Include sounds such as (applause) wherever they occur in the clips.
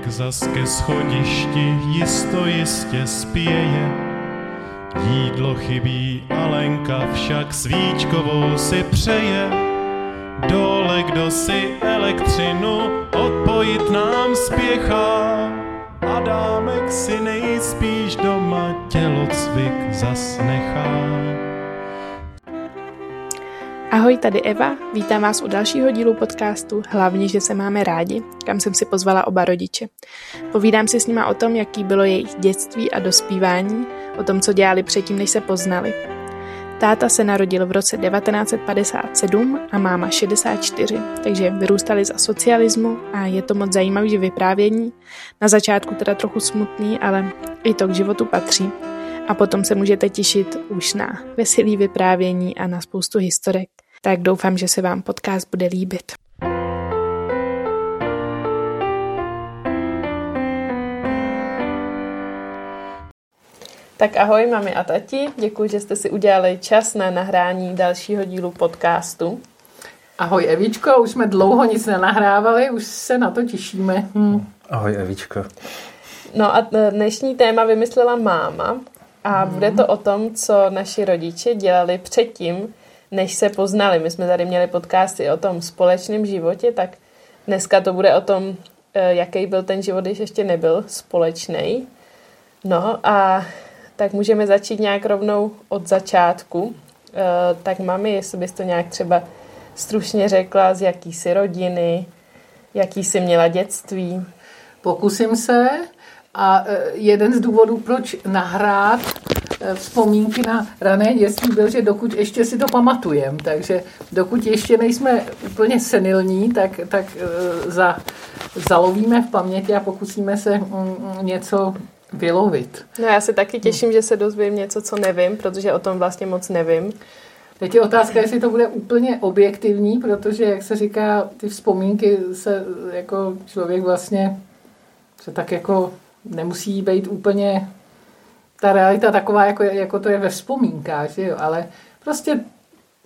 Adámek zas ke schodišti jisto jistě spěje. Jídlo chybí, Alenka však svíčkovou si přeje. Dole kdo si elektřinu odpojit nám spěchá. Adámek si nejspíš doma tělocvik zas nechá. Ahoj, tady Eva, vítám vás u dalšího dílu podcastu Hlavně, že se máme rádi, kam jsem si pozvala oba rodiče. Povídám si s nima o tom, jaký bylo jejich dětství a dospívání, o tom, co dělali předtím, než se poznali. Táta se narodil v roce 1957 a máma 64, takže vyrůstali za socialismu a je to moc zajímavý vyprávění. Na začátku teda trochu smutný, ale i to k životu patří. A potom se můžete těšit už na veselý vyprávění a na spoustu historek. Tak doufám, že se vám podcast bude líbit. Tak ahoj mami a tati, děkuji, že jste si udělali čas na nahrání dalšího dílu podcastu. Ahoj Evičko, už jsme dlouho nic nenahrávali, už se na to těšíme. Hm. Ahoj Evičko. No a dnešní téma vymyslela máma a mm. bude to o tom, co naši rodiče dělali předtím, než se poznali. My jsme tady měli podcasty o tom společném životě, tak dneska to bude o tom, eh, jaký byl ten život, když ještě nebyl společný. No a tak můžeme začít nějak rovnou od začátku. Eh, tak mami, jestli bys to nějak třeba stručně řekla, z jaký jsi rodiny, jaký jsi měla dětství. Pokusím se. A e, jeden z důvodů, proč nahrát e, vzpomínky na rané dětství byl, že dokud ještě si to pamatujeme, takže dokud ještě nejsme úplně senilní, tak, tak e, za, zalovíme v paměti a pokusíme se mm, něco vylovit. No já se taky těším, že se dozvím něco, co nevím, protože o tom vlastně moc nevím. Teď je otázka, jestli to bude úplně objektivní, protože, jak se říká, ty vzpomínky se jako člověk vlastně se tak jako nemusí být úplně ta realita taková, jako, jako to je ve vzpomínkách, že jo? ale prostě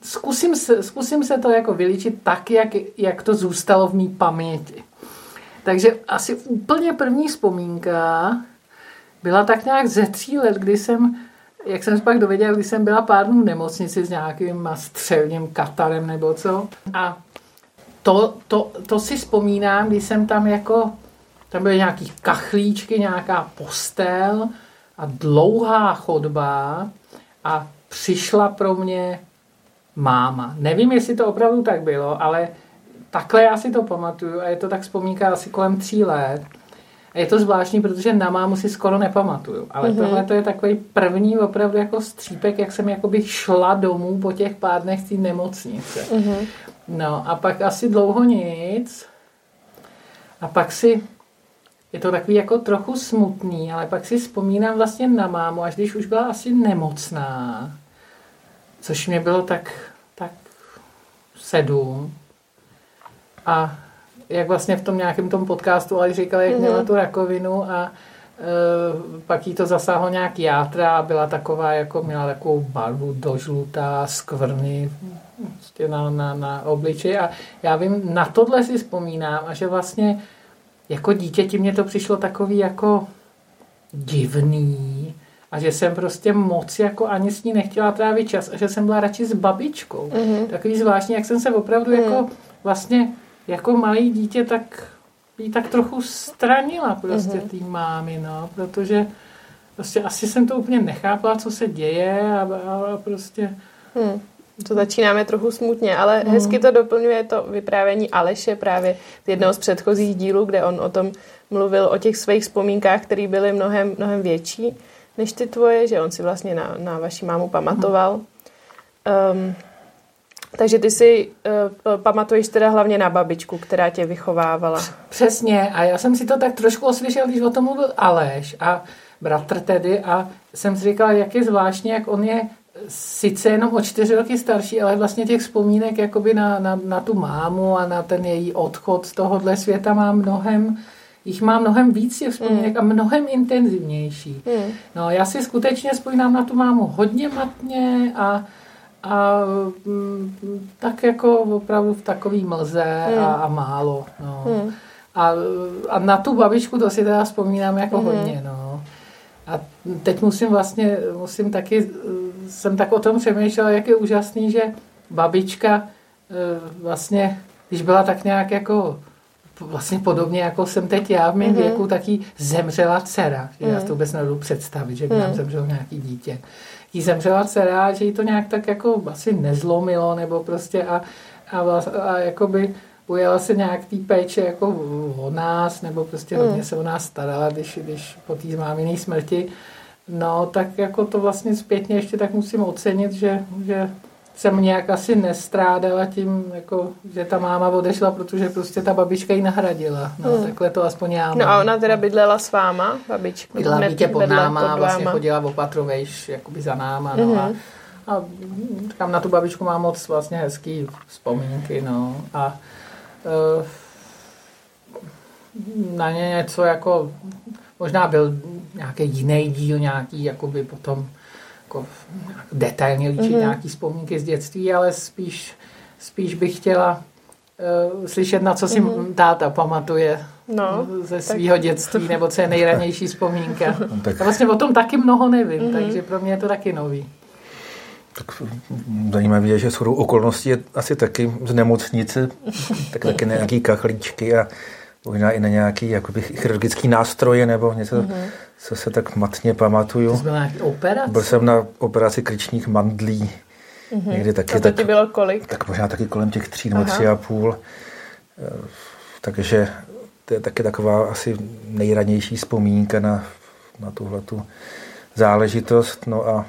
zkusím se, zkusím se to jako vylíčit tak, jak, jak to zůstalo v mý paměti. Takže asi úplně první vzpomínka byla tak nějak ze tří let, kdy jsem, jak jsem se pak dověděl, když jsem byla pár dnů v nemocnici s nějakým střevním katarem nebo co. A to, to, to si vzpomínám, když jsem tam jako tam byly nějaký kachlíčky, nějaká postel a dlouhá chodba a přišla pro mě máma. Nevím, jestli to opravdu tak bylo, ale takhle já si to pamatuju a je to tak vzpomínka asi kolem tří let. A je to zvláštní, protože na mámu si skoro nepamatuju. Ale mm-hmm. tohle to je takový první opravdu jako střípek, jak jsem jakoby šla domů po těch pár dnech z té nemocnice. Mm-hmm. No a pak asi dlouho nic. A pak si je to takový jako trochu smutný, ale pak si vzpomínám vlastně na mámu, až když už byla asi nemocná, což mě bylo tak, tak sedm. A jak vlastně v tom nějakém tom podcastu ale říkala, jak měla mhm. tu rakovinu a e, pak jí to zasáhlo nějak játra a byla taková, jako měla takovou barvu dožlutá, skvrny prostě na, na, na obličeji a já vím, na tohle si vzpomínám a že vlastně jako dítěti mě to přišlo takový jako divný a že jsem prostě moc jako ani s ní nechtěla trávit čas a že jsem byla radši s babičkou. Mm-hmm. Takový zvláštní, jak jsem se opravdu mm. jako vlastně jako malý dítě tak jí tak trochu stranila prostě mm-hmm. tý mámy, no, protože prostě asi jsem to úplně nechápala, co se děje a, a prostě mm. To začínáme trochu smutně, ale mm. hezky to doplňuje to vyprávění Aleše právě z jednoho z předchozích dílů, kde on o tom mluvil, o těch svých vzpomínkách, které byly mnohem, mnohem větší než ty tvoje, že on si vlastně na, na vaši mámu pamatoval. Um, takže ty si uh, pamatuješ teda hlavně na babičku, která tě vychovávala. Přesně a já jsem si to tak trošku oslyšel, když o tom mluvil Aleš a bratr tedy a jsem si říkal, jak je zvláštně, jak on je sice jenom o čtyři roky starší, ale vlastně těch vzpomínek jakoby na, na, na tu mámu a na ten její odchod z tohohle světa má mnohem, jich má mnohem víc těch vzpomínek mm. a mnohem intenzivnější. Mm. No, já si skutečně vzpomínám na tu mámu hodně matně a, a m, mm, tak jako opravdu v takový mlze mm. a, a málo. No. Mm. a, a na tu babičku to si teda vzpomínám jako mm. hodně, no. A teď musím vlastně, musím taky, jsem tak o tom přemýšlela, jak je úžasný, že babička vlastně, když byla tak nějak jako vlastně podobně, jako jsem teď já v mém mm-hmm. věku, taky zemřela dcera. Že mm. Já si to vůbec nedodu představit, že by nám mm. zemřelo nějaký dítě. Jí zemřela dcera, že jí to nějak tak jako asi nezlomilo, nebo prostě a, a, a jakoby ujela se nějak té péče jako o nás, nebo prostě mm. hodně se o nás starala, když, když po té máminé smrti. No, tak jako to vlastně zpětně ještě tak musím ocenit, že, že jsem nějak asi nestrádala tím, jako, že ta máma odešla, protože prostě ta babička ji nahradila. No, hmm. Takhle to aspoň já mám. No a ona teda bydlela s váma, babička? Bydlela bytě pod náma, pod vlastně chodila opatrovejš, jakoby za náma. No, hmm. a, a říkám, na tu babičku mám moc vlastně hezký vzpomínky, no. A na ně něco jako, možná byl nějaký jiný díl, nějaký jakoby potom jako detailně líčit mm-hmm. nějaký vzpomínky z dětství, ale spíš, spíš bych chtěla uh, slyšet, na co si mm-hmm. táta pamatuje no, ze svého tak... dětství, nebo co je nejranější vzpomínka. (laughs) No, tak... A vlastně o tom taky mnoho nevím, mm-hmm. takže pro mě je to taky nový. Tak zajímavé je, že shodou okolností je asi taky z nemocnice, tak taky nějaký kachlíčky a možná i na nějaký jakoby, chirurgický nástroje nebo něco, mm-hmm. co se tak matně pamatuju. Byl na operaci? Byl jsem na operaci krčních mandlí. Mm-hmm. Někdy taky, a to tak, ti bylo kolik? Tak možná taky kolem těch tří nebo tři a půl. Eh, takže to je taky taková asi nejranější vzpomínka na, na tuhle tu záležitost. No a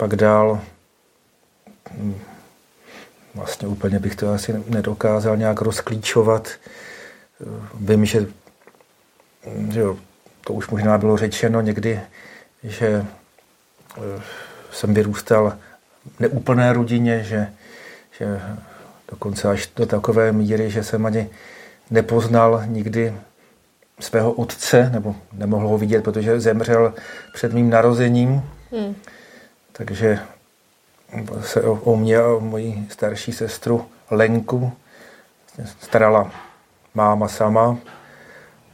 pak dál hm, vlastně úplně bych to asi nedokázal nějak rozklíčovat. Vím, že, že jo, to už možná bylo řečeno někdy, že eh, jsem vyrůstal v neúplné rodině, že, že dokonce až do takové míry, že jsem ani nepoznal nikdy svého otce, nebo nemohl ho vidět, protože zemřel před mým narozením. Hmm. Takže se o, o mě a o moji starší sestru Lenku starala máma sama.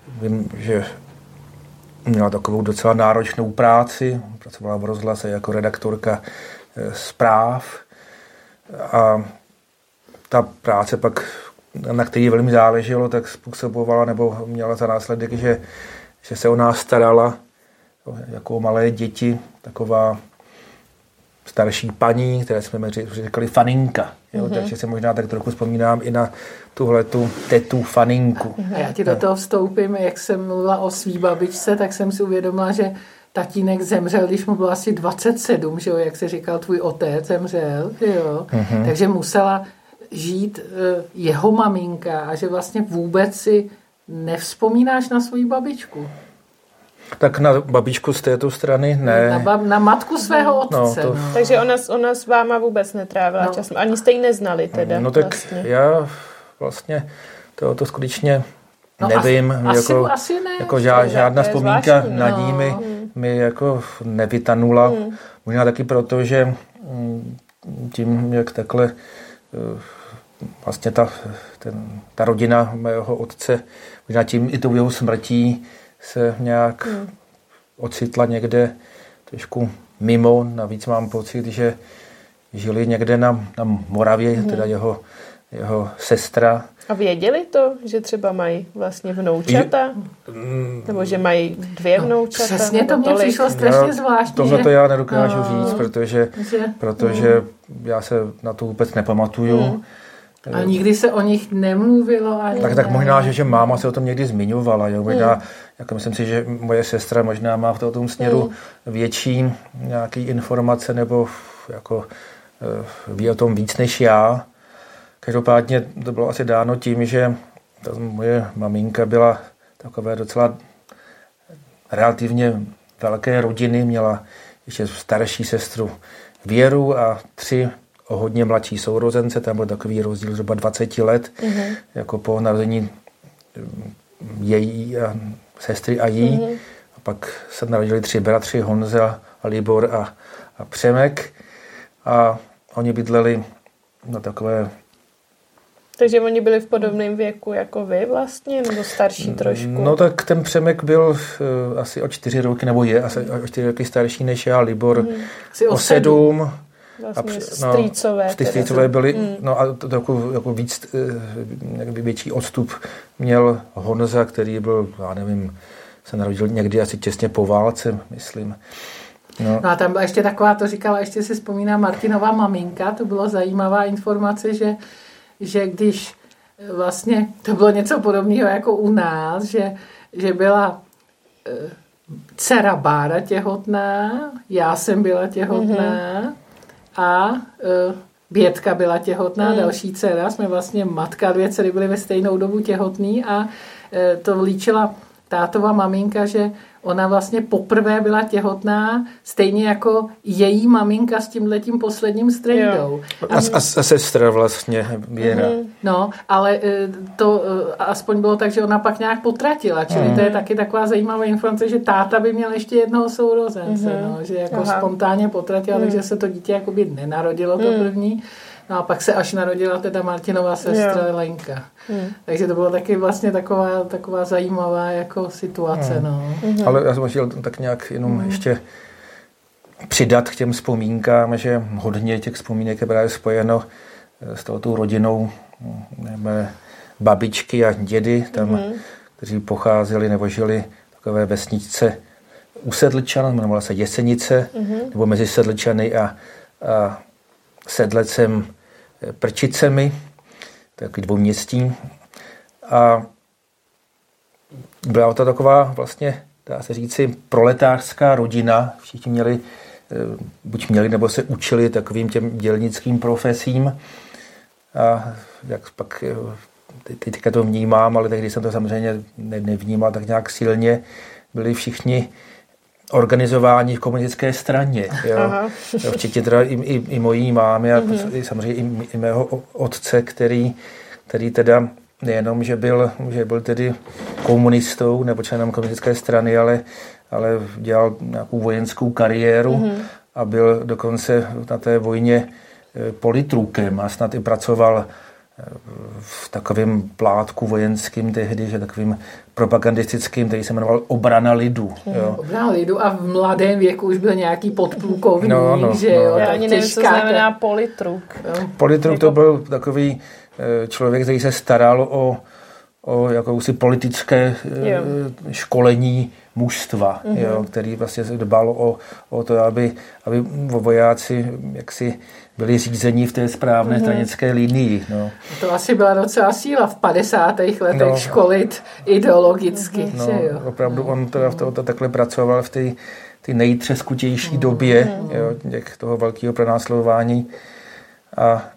Vím, že měla takovou docela náročnou práci, pracovala v rozhlase jako redaktorka eh, zpráv a ta práce pak, na který velmi záleželo, tak způsobovala nebo měla za následek, že, že se o nás starala jako malé děti, taková starší paní, které jsme říkali faninka. Jo? Mm-hmm. Takže se možná tak trochu vzpomínám i na tuhle tu tetu faninku. A já ti do toho vstoupím, jak jsem mluvila o svý babičce, tak jsem si uvědomila, že tatínek zemřel, když mu bylo asi 27, že jo, jak se říkal, tvůj otec zemřel, jo. Mm-hmm. Takže musela žít uh, jeho maminka a že vlastně vůbec si nevzpomínáš na svou babičku. Tak na babičku z této strany ne. Na, bab, na matku svého no, otce. No, to... no. Takže ona, ona s váma vůbec netrávila no. čas. Ani jste ji neznali teda. No tak vlastně. já vlastně to, to skutečně no, nevím. Asi, jako, asi ne. Jako žád, žádná vzpomínka zvláštní, na ní no. mi, mi jako nevytanula. Hmm. Možná taky proto, že mm, tím, jak takhle eh, vlastně ta, ten, ta rodina mého otce, možná tím i tou jeho smrtí se nějak hmm. ocitla někde trošku mimo. Navíc mám pocit, že žili někde na, na Moravě, hmm. teda jeho, jeho sestra. A věděli to, že třeba mají vlastně vnoučata? Mm. Nebo že mají dvě no, vnoučata? No, přesně to mě tolik? přišlo strašně zvláštní. Tohle to já nedokážu no, říct, protože, že, protože hmm. já se na to vůbec nepamatuju. Hmm. A nikdy se o nich nemluvilo ani Tak, tak možná, že, že máma se o tom někdy zmiňovala. Jo? Možná, hmm. Jako myslím si, že moje sestra možná má v tom směru hmm. větší nějaký informace nebo jako eh, ví o tom víc než já. Každopádně to bylo asi dáno tím, že ta moje maminka byla takové docela relativně velké rodiny, měla ještě starší sestru Věru a tři o hodně mladší sourozence, tam byl takový rozdíl zhruba 20 let, mm-hmm. jako po narození mm, její a sestry a jí. Mm-hmm. A pak se narodili tři bratři, Honza, Libor a, a Přemek. A oni bydleli na takové Takže oni byli v podobném věku jako vy vlastně, nebo starší trošku? No tak ten Přemek byl uh, asi o čtyři roky, nebo je asi o čtyři roky starší než já, Libor mm. o sedm. Vlastně a, no, strýcové. Ty strýcové byly, mm. no a to, jako, jako víc, uh, větší odstup měl Honza, který byl, já nevím, se narodil někdy asi těsně po válce, myslím. No. no a tam byla ještě taková, to říkala, ještě si vzpomíná Martinová maminka, to byla zajímavá informace, že, že když vlastně, to bylo něco podobného jako u nás, že, že byla e, dcera Bára těhotná, já jsem byla těhotná mm-hmm. A e, Bětka byla těhotná, mm. další dcera, jsme vlastně matka, dvě dcery byly ve stejnou dobu těhotný a e, to líčila tátova maminka, že ona vlastně poprvé byla těhotná, stejně jako její maminka s tím letím posledním strejdou. A, a, a, a sestra vlastně, Věra. Mm-hmm. No, ale e, to e, aspoň bylo tak, že ona pak nějak potratila, čili mm. to je taky taková zajímavá informace, že táta by měl ještě jednoho sourozence, mm-hmm. no, že jako Aha. spontánně potratila, mm. takže se to dítě jakoby nenarodilo to mm. první. No a pak se až narodila teda Martinová sestra jo. Lenka. Hmm. Takže to bylo taky vlastně taková, taková zajímavá jako situace. Hmm. No. Hmm. Ale já jsem chtěl tak nějak jenom hmm. ještě přidat k těm vzpomínkám, že hodně těch vzpomínek je právě spojeno s touto rodinou babičky a dědy, tam, hmm. kteří pocházeli nebo žili takové vesničce u Sedlčan, jmenovala se Jesenice, hmm. nebo mezi Sedlčany a, a Sedlecem Prčicemi, takový dvouměstí. A byla to taková vlastně, dá se říci, proletářská rodina. Všichni měli, eh, buď měli, nebo se učili takovým těm dělnickým profesím. A jak pak eh, teďka to vnímám, ale tehdy jsem to samozřejmě nevnímal tak nějak silně, byli všichni organizování v komunistické straně. Jo. Jo, včetně teda i, i, i mojí mámy a mm-hmm. samozřejmě i, i mého otce, který, který teda nejenom, že byl, že byl tedy komunistou nebo členem komunistické strany, ale, ale dělal nějakou vojenskou kariéru mm-hmm. a byl dokonce na té vojně eh, politrukem a snad i pracoval v takovém plátku vojenským tehdy, že takovým propagandistickým, který se jmenoval Obrana lidu. Jo. Obrana lidu a v mladém věku už byl nějaký podplukovník, no, no, že jo. No. Já ani nevím, co znamená politruk. Politruk to jako- byl takový eh, člověk, který se staral o, o jakousi politické eh, jo. školení mužstva, mm-hmm. jo, který vlastně dbal o, o to, aby, aby vojáci jaksi byli řízení v té správné mm-hmm. stranické linii. No. To asi byla docela síla v 50. letech no. školit ideologicky. Mm-hmm. No, jo? opravdu on teda v to, to takhle pracoval v té ty nejtřeskutější mm-hmm. době jo, těch, toho velkého pronásledování. A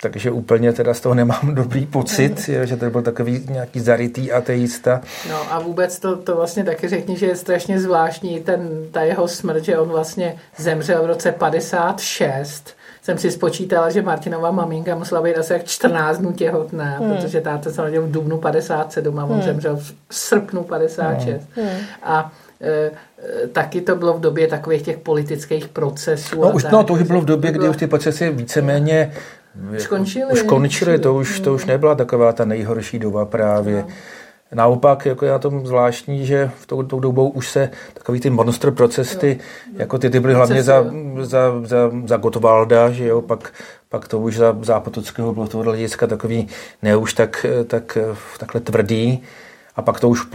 takže úplně teda z toho nemám (laughs) dobrý pocit, je, že to byl takový nějaký zarytý ateista. No a vůbec to, to vlastně taky řekni, že je strašně zvláštní ten, ta jeho smrt, že on vlastně zemřel v roce 56 jsem si spočítala, že Martinová maminka musela být asi jak 14 dnů těhotná, hmm. protože táta se narodil v dubnu 57 a on hmm. zemřel v srpnu 56. Hmm. A e, e, taky to bylo v době takových těch politických procesů. No, už, tak, no to už bylo v době, kdy už ty procesy víceméně už končily. Už končily, to už, to už nebyla taková ta nejhorší doba právě. No. Naopak, jako je na tom zvláštní, že v tou, tou dobou už se takový ty monster procesy, jako ty, ty byly hlavně za, za, za, za Gottwalda, že jo, pak, pak to už za Zápotockého bylo toho hlediska takový ne už tak, tak takhle tvrdý. A pak to už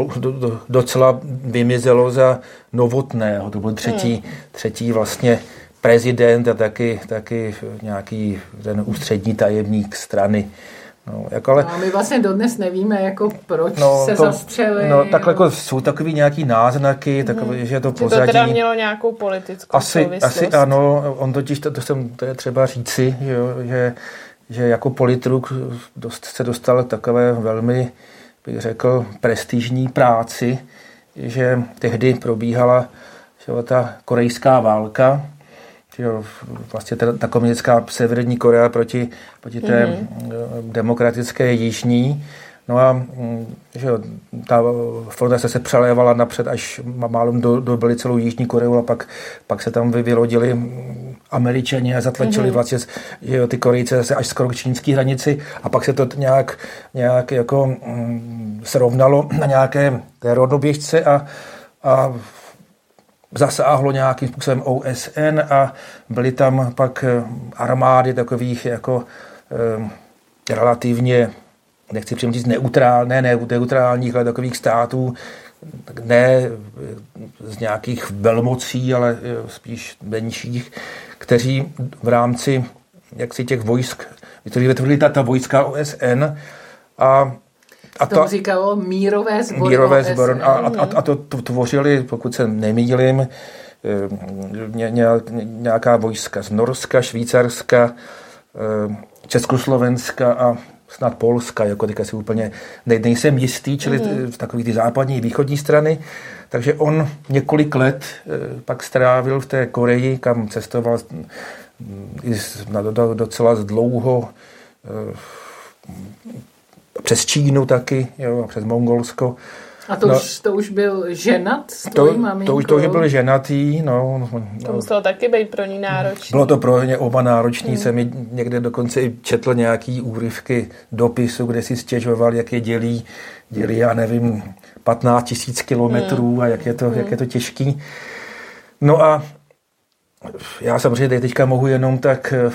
docela vymizelo za Novotného. To byl třetí, hmm. třetí vlastně prezident a taky, taky nějaký ten ústřední tajemník strany. No, jako ale, no, my vlastně dodnes nevíme, jako proč no, se to, zastřeli. No, takhle jako jsou takový nějaký náznaky, takové, hmm. že to pozadí. to teda mělo nějakou politickou asi, asi ano, on totiž, to, to, jsem, to je třeba říci, jo, že, že jako politruk dost, se dostal k takové velmi, bych řekl, prestižní práci, že tehdy probíhala že ta korejská válka, jo, vlastně ta, ta komunistická severní Korea proti, proti té mm-hmm. demokratické jižní. No a mm, že jo, ta fronta se, se přelévala napřed, až málem do, dobili celou Jižní Koreu a pak, pak se tam vylodili američani a zatlačili mm-hmm. vlastně že jo, ty Korejce zase až skoro k čínské hranici a pak se to nějak, nějak jako mm, srovnalo na nějaké té rodnoběžce a, a zasáhlo nějakým způsobem OSN a byly tam pak eh, armády takových jako eh, relativně, nechci přímo říct neutrálné, ne neutrálních, ale takových států, ne eh, z nějakých velmocí, ale spíš menších, kteří v rámci jaksi těch vojsk, kteří vytvořili ta, ta vojska OSN a a to říkalo mírové sbory. Mírové sbory. A, a, a, to, tvořili, pokud se nemýlím, eh, ně, ně, nějaká vojska z Norska, Švýcarska, eh, Československa a snad Polska, jako teďka si úplně ne, nejsem jistý, čili mm. v takový ty západní východní strany. Takže on několik let eh, pak strávil v té Koreji, kam cestoval na docela dlouho přes Čínu taky, jo, přes Mongolsko. A to, no, už, to už byl ženat s to, to, už, to už byl ženatý, no. To muselo taky být pro ní náročné. Bylo to pro ně oba náročný, hmm. jsem někde dokonce i četl nějaký úryvky dopisu, kde si stěžoval, jak je dělí, dělí, já nevím, 15 tisíc kilometrů hmm. a jak je, to, hmm. jak je to těžký. No a já samozřejmě teďka mohu jenom tak eh,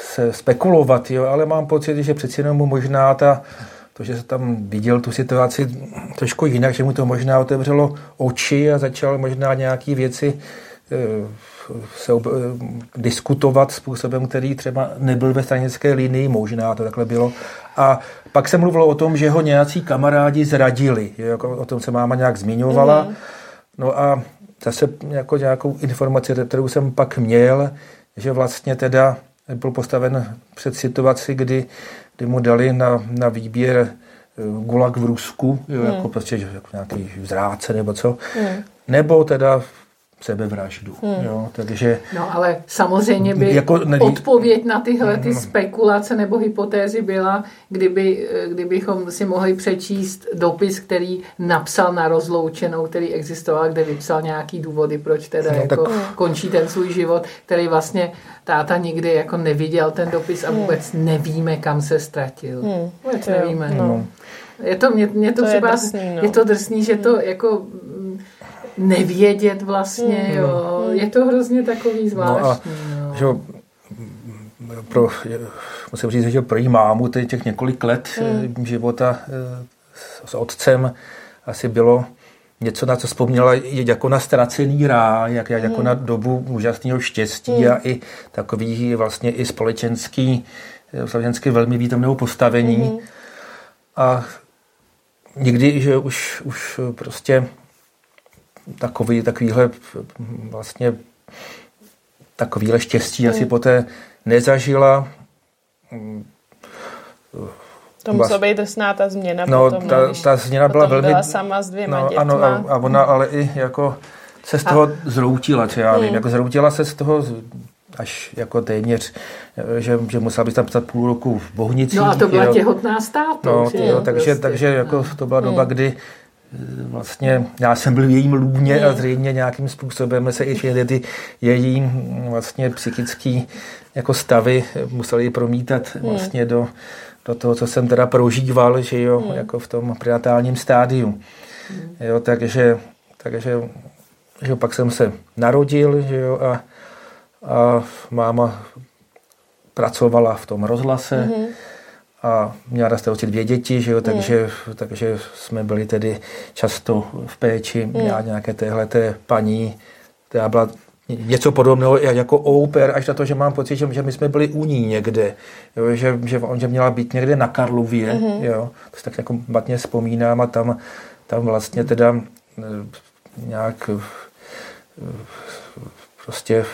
se spekulovat, jo, ale mám pocit, že přeci jenom možná ta to, že se tam viděl tu situaci trošku jinak, že mu to možná otevřelo oči a začal možná nějaké věci eh, se ob, eh, diskutovat způsobem, který třeba nebyl ve stranické linii, možná to takhle bylo. A pak se mluvilo o tom, že ho nějací kamarádi zradili, jako o tom se máma nějak zmiňovala. Mm. No a zase jako nějakou informaci, kterou jsem pak měl, že vlastně teda byl postaven před situaci, kdy kdy mu dali na, na výběr eh, gulag v Rusku, jo, hmm. jako prostě jako nějaký zráce nebo co, hmm. nebo teda sebevraždu. Hmm. Jo, takže, no ale samozřejmě by jako, ne, odpověď na tyhle ty no. spekulace nebo hypotézy byla, kdyby, kdybychom si mohli přečíst dopis, který napsal na rozloučenou, který existoval, kde vypsal nějaký důvody, proč teda no, jako tak... končí ten svůj život, který vlastně táta nikdy jako neviděl ten dopis a hmm. vůbec nevíme, kam se ztratil. Hmm. Vůbec nevíme. No. Je to, mě, mě to, to třeba, je drsný, no. je to drsný, že to hmm. jako nevědět vlastně, mm. jo. Je to hrozně takový zvláštní. No a, no. Že, pro, musím říct, že pro jí mámu těch několik let mm. života eh, s otcem asi bylo něco, na co vzpomněla jako na ztracený ráj, jak, jako mm. na dobu úžasného štěstí mm. a i takový vlastně i společenský, eh, společensky velmi významného postavení. Mm. A někdy, že už, už prostě takový, takovýhle vlastně takovýhle štěstí hmm. asi poté nezažila. To musela být drsná ta změna no, potom, ta, no, ta změna byla velmi... byla sama s dvěma no, dětma. Ano, a, a ona ale i jako se z toho a... zroutila, co já vím, hmm. jako zroutila se z toho až jako téměř, že, že musela být tam psat půl roku v Bohnici. No a to byla jo. těhotná státu. No, jo, takže, prostě. takže jako to byla doba, hmm. kdy vlastně já jsem byl v jejím lůně a zřejmě nějakým způsobem se i všechny ty její vlastně psychický jako stavy museli promítat vlastně do, do toho, co jsem teda prožíval, že jo, jako v tom prenatálním stádiu. Jo, takže, takže že pak jsem se narodil, že jo, a, a máma pracovala v tom rozhlase, mm-hmm a měla na starosti dvě děti, že jo, takže, mm. takže jsme byli tedy často v péči, mm. nějaké téhle paní, která byla něco podobného jako oper, až na to, že mám pocit, že, že my jsme byli u ní někde, jo, že, že, on, že měla být někde na Karlově, mm-hmm. jo, to si tak jako matně vzpomínám a tam, tam vlastně teda eh, nějak eh, prostě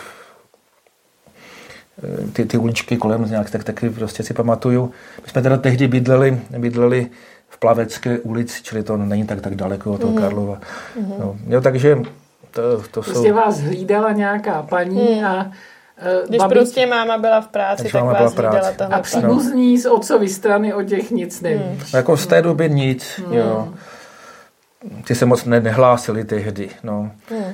ty, ty uličky kolem nějak, tak taky prostě si pamatuju. My jsme teda tehdy bydleli, bydleli v Plavecké ulici, čili to není tak tak daleko od toho mm. Karlova. Mm. No, jo, takže to, to prostě jsou... vás hlídala nějaká paní mm. a uh, Když babič... prostě máma byla v práci, Když tak vás hlídala tahle A příbuzní no. z otcovy strany o těch nic neví. Mm. No, jako z té doby nic, mm. jo. Ty se moc ne, nehlásili tehdy, no. Mm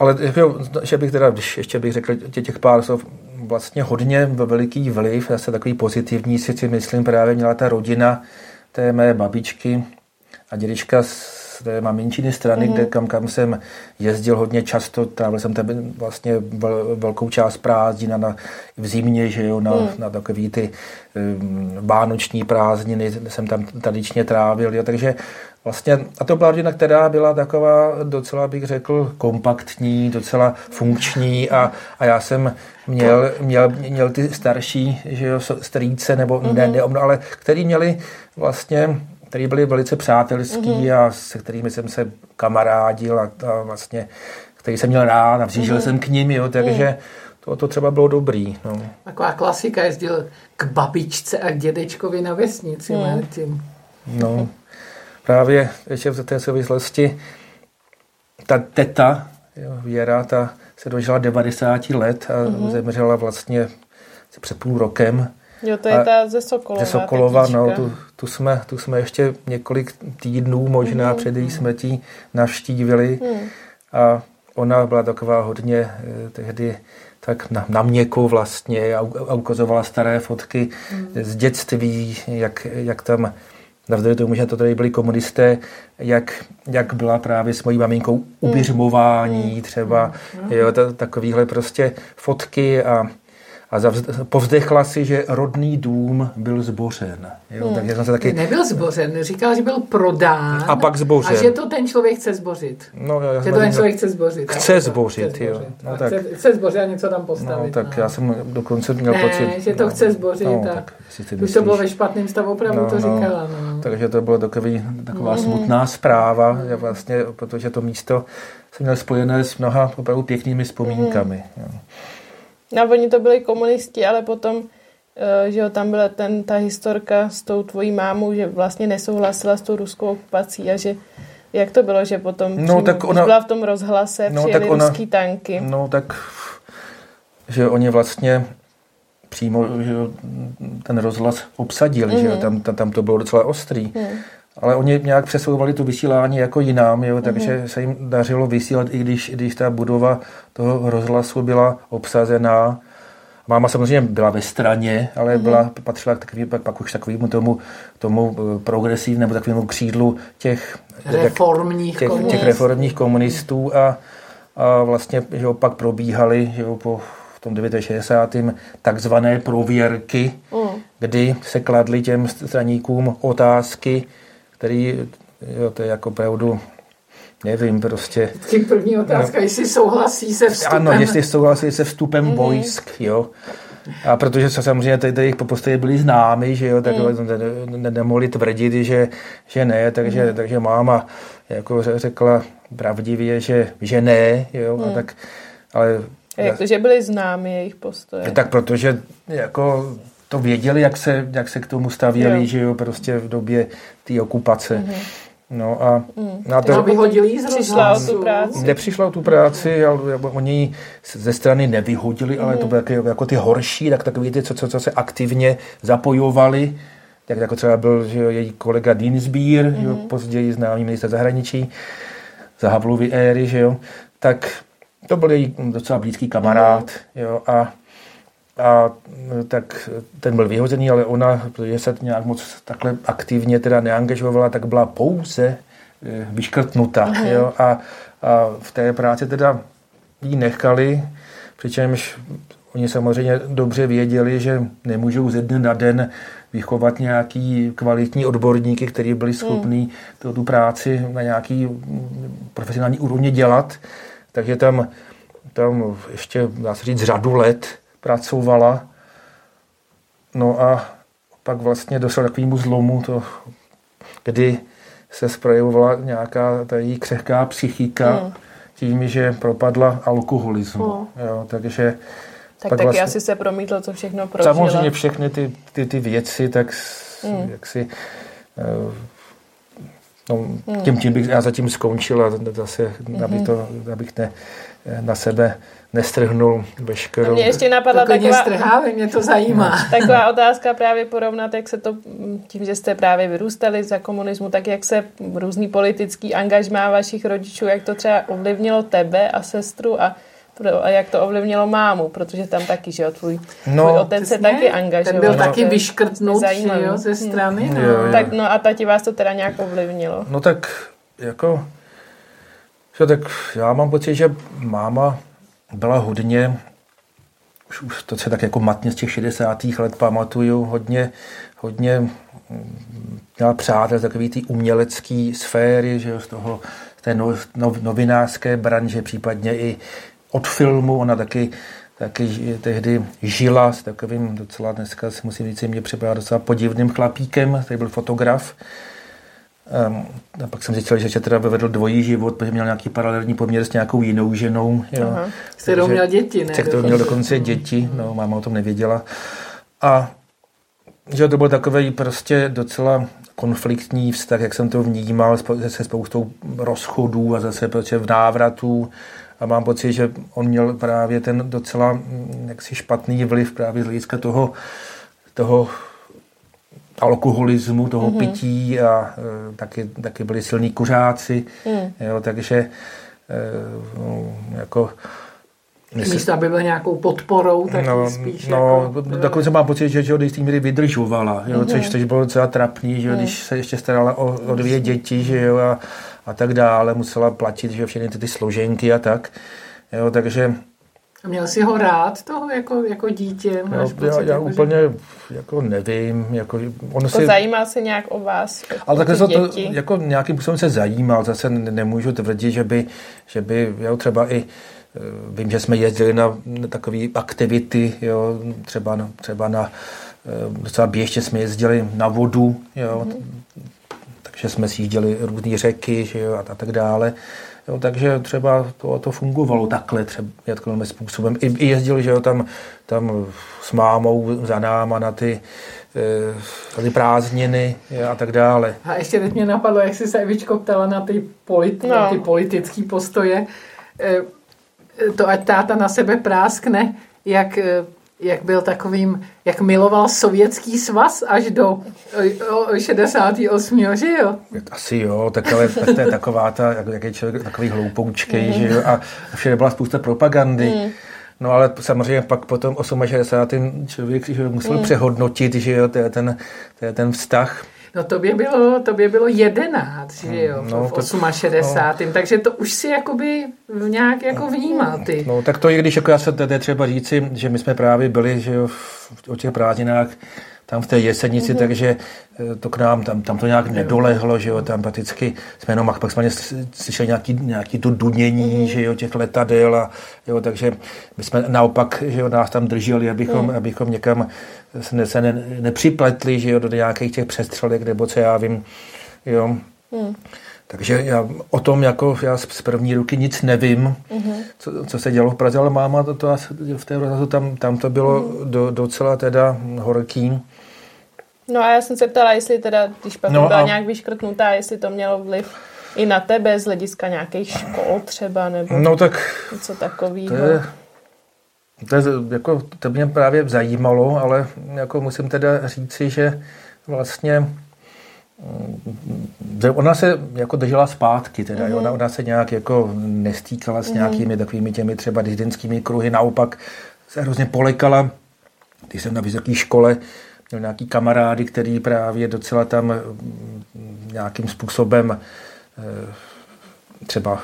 ale jako, že bych teda, když ještě bych řekl těch pár slov, vlastně hodně veliký vliv, zase takový pozitivní si, si myslím právě měla ta rodina té mé babičky a dědečka z té maminčiny strany, mm-hmm. kde, kam, kam jsem jezdil hodně často, trávil jsem tam vlastně vel, velkou část prázdnina na, v zimě, že jo, na, mm. na takový ty um, vánoční prázdniny jsem tam tradičně trávil, jo, takže Vlastně, a to byla rodina, která byla taková docela, bych řekl, kompaktní, docela funkční a, a já jsem měl, měl, měl ty starší že jo, strýce, nebo mm-hmm. ne, ne, ale který měli vlastně který byli velice přátelský mm-hmm. a se kterými jsem se kamarádil a, a vlastně, který jsem měl rád a přišel mm-hmm. jsem k ním, jo, takže mm. to, to třeba bylo dobrý. No. Taková klasika, jezdil k babičce a k dědečkovi na vesnici. Mm. Martin. No, právě ještě v té souvislosti ta teta, jo, Věra, ta se dožila 90 let a mm-hmm. zemřela vlastně před půl rokem. Jo, to je a ta ze Sokolova. Ze Sokolova, no, tu, tu, jsme, tu jsme ještě několik týdnů možná mm-hmm. před její smrtí navštívili mm. a ona byla taková hodně eh, tehdy tak na, na měku vlastně a, a ukazovala staré fotky mm. z dětství, jak, jak tam navzdory tomu, že to tady byli komunisté, jak, jak byla právě s mojí maminkou hmm. uběřmování mm. třeba, mm. jo, takovýhle prostě fotky a a povzdechla si, že rodný dům byl zbořen. Jo? Hmm. Takže jsem se taky... Nebyl zbořen, říkal, že byl prodán. A pak zbořen. A že to ten člověk chce zbořit. No, já že to ten člověk chce zbořit. Chce zbořit, chce jo. No, tak... chce, chce zbořit a něco tam postavit. No, tak no. já jsem dokonce měl ne, pocit... že to no, chce zbořit. No, tak, tak už to bylo ve špatném stavu, opravdu no, to no. říkala. No. Takže to bylo takový, taková mm. smutná zpráva, že vlastně, protože to místo jsem měl spojené s mnoha opravdu pěknými vzpomínkami. Mm. No oni to byli komunisti, ale potom, eh, že jo, tam byla ten, ta historka s tou tvojí mámou, že vlastně nesouhlasila s tou ruskou okupací a že jak to bylo, že potom no, tak ona, byla v tom rozhlase, no, přijeli tak ona, ruský tanky. No tak, že oni vlastně přímo že ten rozhlas obsadili, mm-hmm. že mhm. tam, tam, tam to bylo docela ostrý. Mm. Ale oni nějak přesouvali to vysílání jako jinám, jo, takže mm-hmm. se jim dařilo vysílat, i když, i když ta budova toho rozhlasu byla obsazená. Máma samozřejmě byla ve straně, ale mm-hmm. byla, patřila k takový, pak, pak už takovému tomu, tomu eh, progresivnímu nebo takovému křídlu těch reformních, těch, komunistů. těch reformních komunistů a, a vlastně že pak probíhaly že jo, po v tom 69. takzvané prověrky, mm. kdy se kladly těm straníkům otázky, který, jo, to je jako opravdu, nevím, prostě. (laughs) Vždycky první otázka, no, jestli souhlasí se vstupem. Ano, jestli souhlasí se vstupem mm. vojsk, jo. A protože se samozřejmě tady, tady postoje byly známy, že jo, tak mm. ne, ne, nemohli tvrdit, že, že ne, takže, mm. takže máma jako řekla pravdivě, že, že ne, jo, mm. a tak, ale... Jak to, že byly známy jejich postoje? Tak protože jako to věděli, jak se, jak se k tomu stavěli, jo. že jo, prostě v době té okupace. Mm-hmm. No a, mm. a to, vyhodili z Přišla o tu práci. Nepřišla o tu práci, ale oni ze strany nevyhodili, mm. ale to byly jako, jako ty horší, tak takový ty, co, co, co se aktivně zapojovali, tak jako třeba byl že jo, její kolega Dinsbier, mm. jo, později známý minister zahraničí, za Havlovy éry, že jo, tak to byl její docela blízký kamarád, mm. jo, a a tak ten byl vyhozený, ale ona, protože se nějak moc takhle aktivně teda neangažovala, tak byla pouze eh, vyškrtnuta. Uh-huh. Jo? A, a v té práci teda ji nechali, přičemž oni samozřejmě dobře věděli, že nemůžou ze dne na den vychovat nějaký kvalitní odborníky, kteří byli schopní mm. tu práci na nějaký profesionální úrovni dělat. Takže tam, tam ještě, dá se říct, řadu let pracovala. No a pak vlastně došlo takovému zlomu, to, kdy se sprojevovala nějaká ta její křehká psychika hmm. tím, že propadla alkoholismu. Hmm. Jo, takže tak taky vlastně, asi se promítlo, co všechno prožila. Samozřejmě všechny ty, ty, ty věci, tak hmm. jak si, No, hmm. tím, tím bych já zatím skončil a zase, mm-hmm. abych, to, abych ne, na sebe nestrhnul veškerou... Mě ještě napadla to taková... strháme, mě to zajímá. (laughs) Taková otázka právě porovnat, jak se to, tím, že jste právě vyrůstali za komunismu, tak jak se různý politický angažmá vašich rodičů, jak to třeba ovlivnilo tebe a sestru a a jak to ovlivnilo mámu, protože tam taky, že jo, tvůj, no, tvůj otec se taky angažoval. Ten byl taky vyškrtnut, jo, ze strany. No. Jo, jo. Tak, no a tati vás to teda nějak ovlivnilo. No tak jako, že tak já mám pocit, že máma byla hodně, už, už to se tak jako matně z těch 60. let pamatuju, hodně, hodně mm, měla přátel z takové té umělecké sféry, že jo, z toho, z té no, no, novinářské branže, případně i od filmu, ona taky taky tehdy žila s takovým docela dneska si musím říct, mě připadá docela podivným chlapíkem, který byl fotograf. Um, a pak jsem zjistil, že teda vedl dvojí život, protože měl nějaký paralelní poměr s nějakou jinou ženou. Jo. Aha. S kterou měl děti, ne? S kterou měl dokonce děti, no, máma o tom nevěděla. A že to byl takový prostě docela konfliktní vztah, jak jsem to vnímal, se spoustou rozchodů a zase prostě v návratu a mám pocit, že on měl právě ten docela mm, jaksi špatný vliv právě z hlediska toho, toho alkoholismu, toho mm-hmm. pití a e, taky, taky byli silní kuřáci, mm. jo, takže e, no, jako Myslím, Místo, aby byl nějakou podporou, tak no, spíš no, jako... Dokonce mám pocit, že, že do jistý míry vydržovala, jo, mm-hmm. což, což bylo docela trapný, že mm. když se ještě starala o, o dvě děti, že jo, a, a tak dále, musela platit, že všechny ty, ty složenky a tak, jo, takže... A měl jsi ho rád toho jako, jako dítě? Máš no, pocit, já, já jako, úplně že... jako nevím. Jako, on jako si... Zajímal se nějak o vás? Ale takhle se to jako nějakým způsobem se zajímal. Zase nemůžu tvrdit, že by, že by jo, třeba i Eh, vím, že jsme jezdili na, takové aktivity, jo, třeba, na, třeba na eh, docela běžně jsme jezdili na vodu, jo, mm. takže jsme si jížděli různé řeky že jo, a, a tak dále. Jo, takže třeba to, to fungovalo takhle třeba takovým způsobem. I, I jezdili, že jo, tam, tam s mámou za náma na ty, e, ty prázdniny a tak dále. A ještě teď mě napadlo, jak jsi se Evičko ptala na ty, politi- no. na ty politické postoje. E, to ať táta na sebe práskne, jak, jak byl takovým, jak miloval sovětský svaz až do 68. že jo? Asi jo, tak ale to je taková ta, jak je člověk takový hloupoučkej, mm. že jo, a všude byla spousta propagandy. Mm. No ale samozřejmě pak potom 68. člověk že musel mm. přehodnotit, že jo, to je ten, to je ten vztah. No to by bylo, to by bylo jedenáct, že jo, no, v 68. No. Takže to už si jakoby nějak jako vnímal ty. No tak to i když jako já se tady třeba říci, že my jsme právě byli, že jo, o těch prázdninách tam v té jesenici, mm-hmm. takže eh, to k nám, tam, tam to nějak nedolehlo, že jo, tam prakticky jsme jenom pak jsme slyšeli nějaký, nějaký to dunění, mm-hmm. že jo, těch letadel a jo, takže my jsme naopak, že jo, nás tam drželi, abychom, mm. abychom někam se, se ne, nepřipletli, že jo, do nějakých těch přestřelek, nebo co já vím, jo. Mm. Takže já o tom jako já z první ruky nic nevím, mm-hmm. co, co se dělo v Praze, ale máma to, to v té tam, tam to bylo mm. do, docela teda horký. No a já jsem se ptala, jestli teda, když pak no byla a... nějak vyškrtnutá, jestli to mělo vliv i na tebe z hlediska nějakých škol třeba, nebo no, tak něco takového. To je, to, je, jako, to mě právě zajímalo, ale jako musím teda říci, že vlastně ona se jako držela zpátky, teda, mm-hmm. ona, ona se nějak jako nestýkala s mm-hmm. nějakými takovými těmi třeba disidentskými kruhy, naopak se hrozně polekala. Když jsem na vysoké škole, měl nějaký kamarády, který právě docela tam mm, nějakým způsobem eh, třeba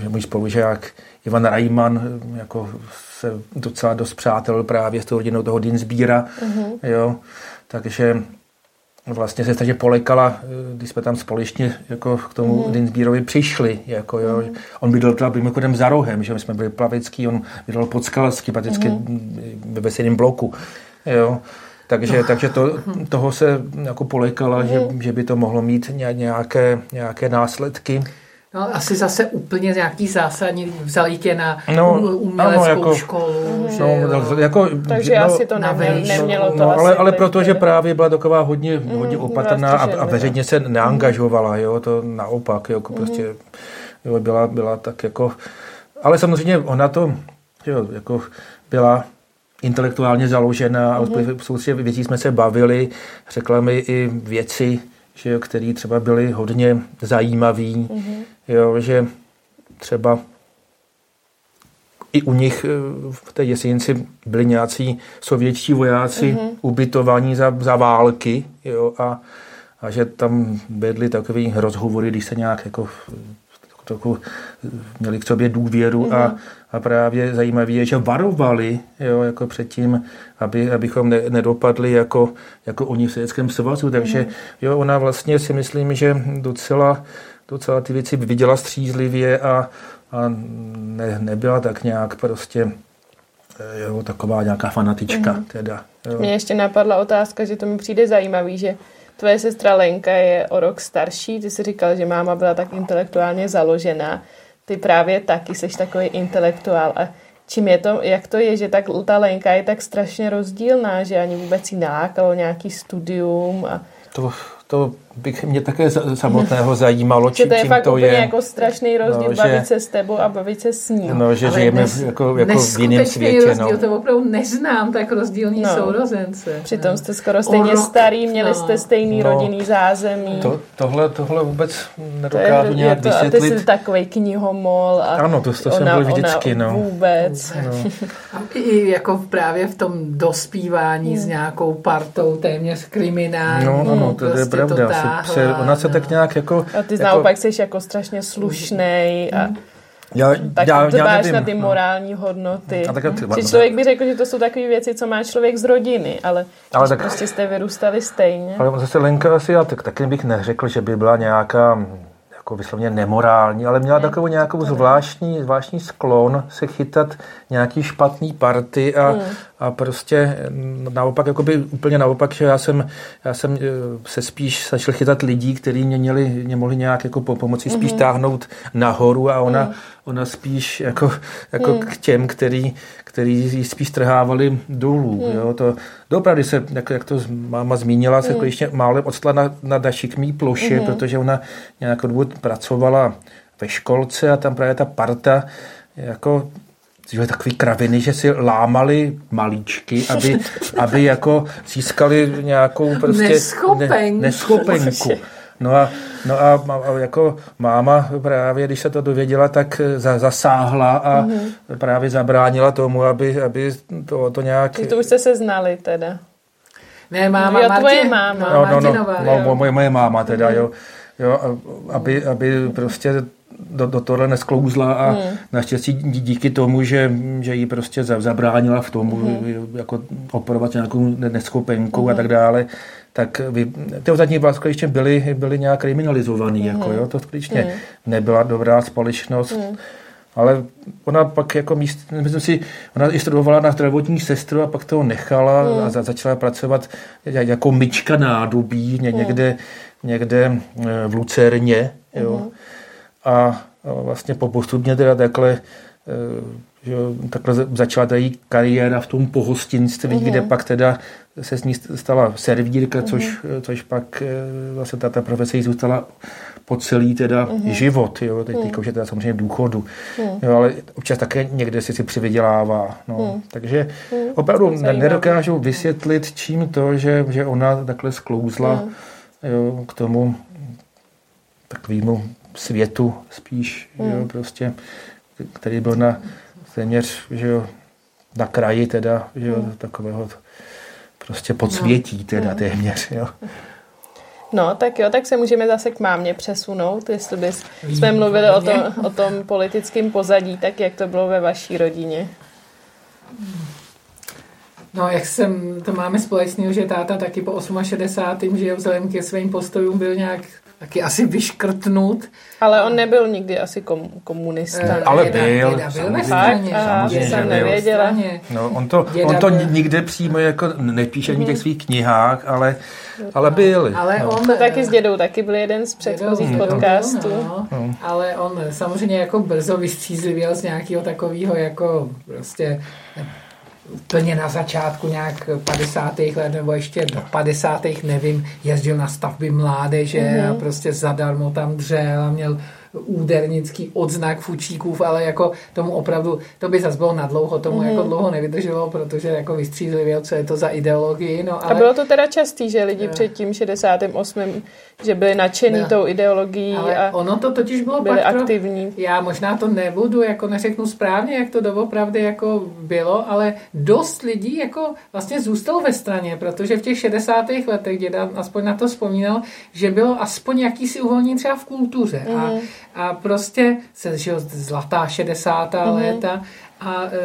že můj spolužák Ivan Rajman jako se docela dost přátel právě s tou rodinou toho Dinsbíra, mm-hmm. jo, takže vlastně se takže polekala, když jsme tam společně jako k tomu mm. Dinsbírovi přišli. Jako, jo. Mm. On bydlel teda mimochodem za rohem, že my jsme byli plavecký, on bydlel pod Skalsky, prakticky mm. ve veselém bloku. Jo. Takže, no. takže to, toho se jako polekala, mm. že, že by to mohlo mít nějaké, nějaké následky. No, asi zase úplně nějaký zásadní, vzali tě na No, uměleckou ano, jako- školu. že No, jo. jako, Takže no, asi to na neměl, nemělo to No, asi ale, ale protože právě byla taková hodně, hodně byla opatrná a, a veřejně se neangažovala, jo, to naopak, jo, jako prostě jo, byla, byla tak jako, ale samozřejmě ona to, jo, jako byla intelektuálně založená a mm-hmm. věcí jsme se bavili, řekla mi i věci, že jo, které třeba byly hodně zajímavé, mm-hmm. Jo, že třeba i u nich eh, v té Jesinci byli nějací sovětští vojáci mm-hmm. ubytovaní za, za války jo, a, a že tam vedli takový rozhovory, když se nějak jako trochu měli k sobě důvěru mm-hmm. a, a právě zajímavé je, že varovali jo, jako předtím, aby, abychom ne, nedopadli jako, jako oni v Sovětském svazu, takže mm-hmm. jo, ona vlastně si myslím, že docela, docela ty věci viděla střízlivě a, a ne, nebyla tak nějak prostě eh, jo, taková nějaká fanatička mm. teda. Jo. Mně ještě napadla otázka, že to mi přijde zajímavý, že tvoje sestra Lenka je o rok starší, ty jsi říkal, že máma byla tak intelektuálně založená, ty právě taky jsi takový intelektuál a čím je to, jak to je, že tak ta Lenka je tak strašně rozdílná, že ani vůbec jí nelákalo nějaký studium a To, to bych mě také samotného zajímalo, čím, to je čím fakt to úplně je. jako strašný rozdíl No, že- bavit se s tebou a bavit se s ním. No, že Ale žijeme nes- jako, jako v jiném světě. rozdíl, No. to opravdu neznám tak rozdílní No. sourozence. Přitom No. jste skoro stejně rok, starý, měli no. jste stejný No. rodinný zázemí. To, tohle, tohle vůbec To je, nedokážu je nějak to, a ty vysvětlit. jsi takový knihomol. A Ano, to- to jsem ona, byl vždycky, ona no. Vůbec. No. (laughs) A I jako právě v tom dospívání s nějakou partou téměř kriminální. No, ano, to je prostě pravda. Se, ona se tak nějak jako... A ty jako, naopak jsi jako strašně slušnej a já, tak já, já nevím, na ty no. morální hodnoty. A tak- Že člověk by řekl, že to jsou takové věci, co má člověk z rodiny, ale, Ale tak- prostě jste vyrůstali stejně. Ale zase Lenka asi, já tak, taky bych neřekl, že by byla nějaká jako vyslovně nemorální, ale měla takovou nějakou zvláštní, zvláštní sklon se chytat nějaký špatný party a, Hmm. a prostě mm, naopak, jakoby úplně naopak, že já jsem, já jsem eh, se spíš začal chytat lidí, kteří mě, měli, mě mohli nějak jako po pomoci spíš Hmm. táhnout nahoru a ona, ona spíš jako, jako Hmm. k těm, který, který ji spíš trhávali dolů. Hmm. Jo? To, doopravdy se, jak, jak to máma zmínila, se konečně málem odstala na, na dašikmý ploše, Hmm. protože ona nějakou dobu pracovala ve školce a tam právě ta parta jako že takový kraviny, že si lámali malíčky, aby, (laughs) aby jako získali nějakou prostě Neschopenku. neschopenku. No a, no a, a jako máma právě, když se to dověděla, tak za, zasáhla a Mhm. mm-hmm. právě zabránila tomu, aby, aby to, to nějak... Takže to už jste se znali teda. Ne, máma Jo, Martin, tvoje máma. máma no, no, no, no, jo. mo- moje, moje máma teda, jo. jo a- aby, aby prostě do, do tohle nesklouzla a Hmm. naštěstí dí- díky tomu, že, že jí prostě za- zabránila v tomu, Hmm. jako operovat nějakou ne- neschopenkou a tak dále, tak vy, ty ostatní vlastně ještě byly, byly nějak kriminalizovaný, Hmm. jako jo, to skutečně nebyla dobrá společnost. Ale ona pak jako míst, myslím si, ona i studovala na zdravotní sestru a pak toho nechala Hmm. a za, začala pracovat ja- jako myčka nádobí ně, někde, někde eh, v Lucerně. Jo. A, a vlastně po postupně teda takhle eh, že takhle za- začala ta její kariéra v tom pohostinství, Mhm. kde pak teda se s ní stala servírka, což, což pak eh, vlastně ta, ta profese jí zůstala po celý teda Mhm. život, jo, teď, teď už je teda samozřejmě v důchodu, jo, ale občas také někde si si přivydělává, no. takže opravdu ne- Zajímavý. nedokážu vysvětlit, čím to, že, že ona takhle sklouzla jo, k tomu takovému světu spíš, jo, prostě, který byl na téměř, že jo, na kraji teda, že jo, takového prostě podsvětí teda téměř, jo. No, tak jo, tak se můžeme zase k mámě přesunout, jestli bys, jsme mluvili o tom, o tom politickém pozadí, tak jak to bylo ve vaší rodině. No, jak jsem, to máme společného, že táta taky po 68. že jo, vzhledem ke svým postojům byl nějak taky asi vyškrtnut. Ale on nebyl nikdy asi kom, komunista. Eh, Ale Děda- byl, děda byl ve straně. Jsem nevěděla. No, on to, Děda on to byl- nikde přímo jako nepíše ani v těch svých knihách, ale, ale byl. Ale no. on... To taky s dědou, taky byl jeden z předchozích Dědou- podcastů. dědou, no. Ale on samozřejmě jako brzo vystřízlivěl z nějakého takového jako prostě úplně na začátku nějak 50. let nebo ještě do 50. nevím, jezdil na stavby mládeže Mhm. a prostě zadarmo tam dřel a měl údernický odznak fučíkův, ale jako tomu opravdu, to by zase bylo nadlouho, tomu Mhm. jako dlouho nevydrželo, protože jako vystřízlivěl, co je to za ideologii, no A ale... bylo to teda častý, že lidi před tím 68. že byli nadšení Ne. tou ideologií ale a ono to totiž bylo byli pak aktivní. Já možná to nebudu, jako neřeknu správně, jak to doopravdy jako bylo, ale dost lidí jako vlastně zůstalo ve straně, protože v těch 60. letech děda aspoň na to vzpomínal, že bylo aspoň jakýsi uvolnění třeba v kultuře a, Mhm. A prostě se žil zlatá 60. Mhm. léta a e, e,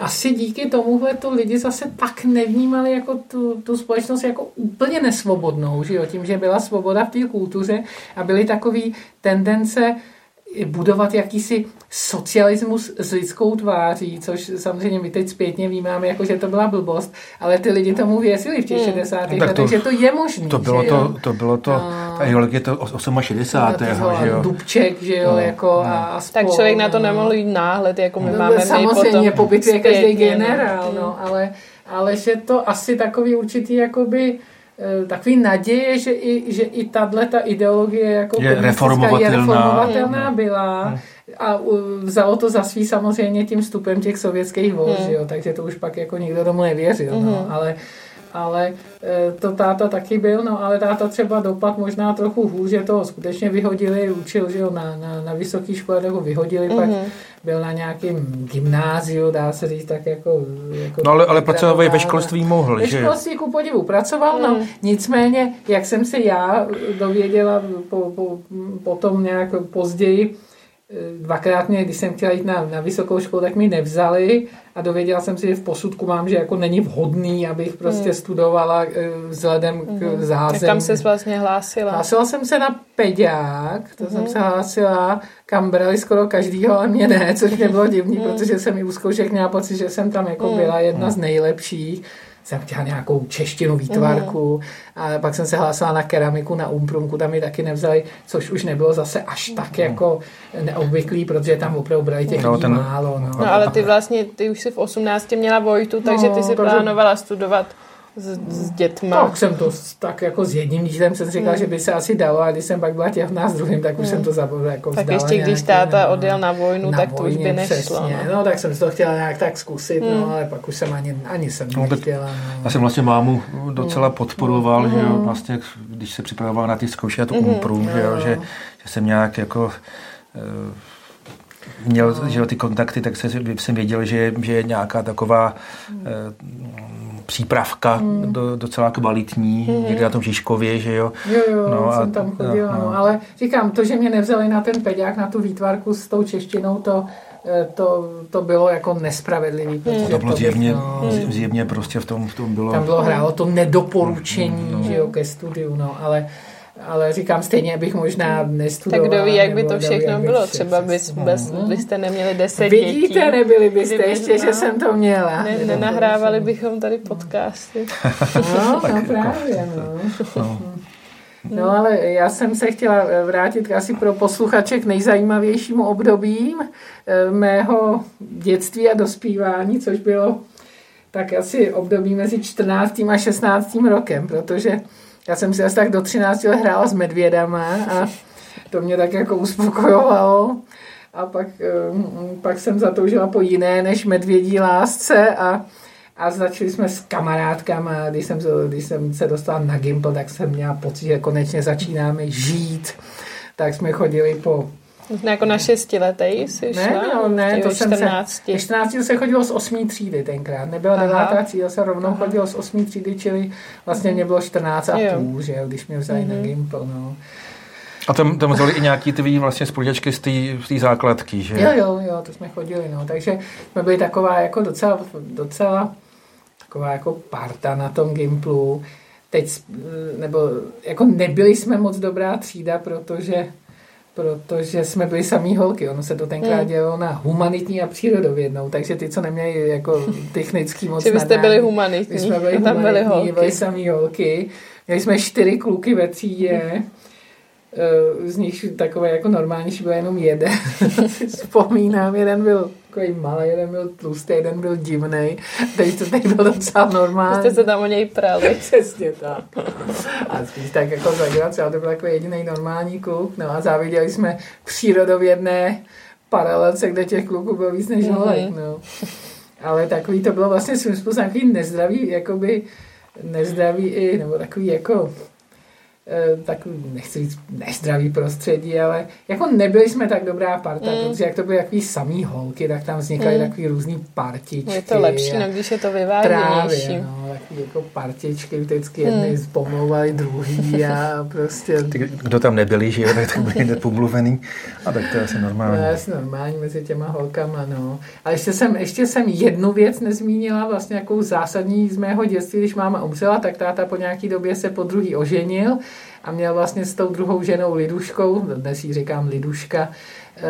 asi díky tomuhle to lidi zase tak nevnímali jako tu, tu společnost jako úplně nesvobodnou, že jo? tím, že byla svoboda v té kultuře a byly takový tendence budovat jakýsi socialismus s lidskou tváří, což samozřejmě my teď zpětně vnímáme, jako že to byla blbost, ale ty lidi tomu věřili v těch Hmm. 60. Tak letech, to- že to je možné. To bylo že jo? to, to, bylo to, No. ta ideologie to 68. že jo? Dubček, že jo, No, jako no. a, a Tak spol, člověk na to no. nemohl jít náhled, jako my No, máme my samozřejmě, po bitvě každý no. generál, no, ale, ale že to asi takový určitý jakoby eh, takový naděje, že i, že i tahle ta ideologie jako Je reformovatelná. je reformovatelná Hmm. byla a u, vzalo to za svý samozřejmě tím vstupem těch sovětských Hmm. že jo, takže to už pak jako nikdo tomu nevěřil, no, Mhm. ale ale eh, to táta taky byl, no ale táta třeba dopad možná trochu hůř, že toho skutečně vyhodili, učil, že jo, na, na, na vysoké škole, tak ho vyhodili, pak Mhm. byl na nějakém gymnáziu, dá se říct, tak jako... jako No ale, ale pracovat ve školství mohl, Ve že jo? školství ku podivu pracoval, no Mm. nicméně, jak jsem se já dověděla po, po, potom nějak později, dvakrát mě, když jsem chtěla jít na, na vysokou školu, tak mi nevzali a dověděla jsem si, že v posudku mám, že jako není vhodný, abych prostě Mm. studovala eh, vzhledem k Tak zázemí. kam se vlastně hlásila? Hlásila jsem se na peďák, to jsem Mhm. se hlásila, kam brali skoro každýho, ale mě ne, což mě bylo divný, Mhm. protože jsem i u zkoušek měla pocit, že jsem tam jako Mhm. byla jedna z nejlepších. Jsem chtěla nějakou češtinu výtvarku a pak jsem se hlásila na keramiku, na umprumku, tam mi taky nevzali, což už nebylo zase až tak jako neobvyklý, protože tam opravdu brali těch No, ten- málo. No. No ale ty vlastně, ty už si v 18 měla Vojtu, takže ty No, si takže- plánovala studovat s, s dětma. Tak jsem to tak jako s jedním dítem jsem říkal, Hmm. že by se asi dalo, a když jsem pak byla těhotná s druhým, tak už jsem to zabavila jako Tak vzdala ještě když nějaký, táta no. odjel na vojnu, Na tak to už by vojně, nešlo. Přesně. No. No. tak jsem si to chtěla nějak tak zkusit, Hmm. no, ale pak už jsem ani, ani jsem No, nechtěla. Já No. jsem vlastně mámu docela Mm. podporoval, že jo, vlastně, když se připravoval na ty zkoušky a tu Mhm. umpru, že jo, No. že, že jsem nějak jako eh, měl že jo, ty kontakty, tak se, jsem věděl, že, že je nějaká taková eh, přípravka Mm. do, docela kvalitní, někde na tom Žižkově, že jo. Jo, jo, No no, a- jsem tam chodila, no, no, no. ale říkám, to, že mě nevzali na ten peďák, na tu výtvarku s tou češtinou, to, eh, to, to bylo jako nespravedlivý. protože To bylo bych, zjevně, no, zjevně prostě v tom, v tom bylo... Tam bylo hrálo to nedoporučení No. že jo, ke studiu, no, ale, ale říkám, stejně bych možná nestudoval. Tak kdo ví, jak by to ví, všechno bylo. šel Třeba bys, no. bez, byste neměli deset Vidíte, dětí. nebyli byste Kdyby- ještě, že no. jsem to měla. Ne, nenahrávali bychom tady podcasty. No, no jako- právě, no. (laughs) No. No ale já jsem se chtěla vrátit asi pro posluchače k nejzajímavějšímu obdobím eh, mého dětství a dospívání, což bylo tak asi období mezi 14. a 16. rokem, protože já jsem si asi tak do 13 let hrála s medvědama a to mě tak jako uspokojovalo. A pak, eh, pak jsem zatoužila po jiné než medvědí lásce a a začali jsme s kamarádkama, když jsem, se- když jsem se dostala na Gimple, tak jsem měla pocit, že konečně začínáme žít. Tak jsme chodili po... Možná jako na šestiletej jsi Ne, šla? no, ne, to ve jsem se... 14. Ve 14 se chodilo z 8. třídy tenkrát. Nebyla Aha. 9. třída, se rovnou chodilo z 8. třídy, čili vlastně mě bylo 14 a Jo. půl, že jo, když mě vzali na Mhm. Gimple, no. A tam, tam vzali i nějaký tvý vlastně spolužačky z té z té základky, že? Jo, jo, jo, to jsme chodili, no. Takže jsme byli taková jako docela, docela taková jako parta na tom Gimplu. teď, nebo jako nebyli jsme moc dobrá třída, protože protože jsme byli samý holky. Ono se to tenkrát hmm. dělalo na humanitní a přírodovědnou, takže ty, co neměli jako technický moc Že jste byli humanitní. My jsme byli tam byli holky. byli samý holky. Měli jsme čtyři kluky ve třídě. Eh, z nich takové jako normální byl jenom jeden. (laughs) Vzpomínám, jeden byl takový malý, jeden byl tlustý, jeden byl divný. Teď to teď byl docela normální. Jste se tam o něj prali. (laughs) Přesně tak. A spíš tak jako zagrace, ale to byl takový jediný normální kluk. No a záviděli jsme přírodovědné paralelce, kde těch kluků bylo víc než holek. Mm-hmm. No. Ale takový to bylo vlastně svým způsobem takový nezdravý, jakoby nezdravý i, nebo takový jako Eh, takový, nechci říct nezdravý prostředí, ale jako nebyli jsme tak dobrá parta, mm. protože jak to byly takový samý holky, tak tam vznikaly mm. takový různý partičky. Je to lepší, no, když je to vyváženější. Právě, no, takový jako partičky, vždycky jedny mm. pomlouvali druhý a (laughs) prostě... Ty, kdo tam nebyli, že jo, tak byli hned pomluvený. A tak to je asi normální. To je asi normální mezi těma holkama, no. A ještě jsem, ještě jsem jednu věc nezmínila, vlastně jakou zásadní z mého dětství, když máma umřela, tak táta po nějaký době se po druhý oženil a měl vlastně s tou druhou ženou Liduškou, dnes jí říkám Liduška, eh,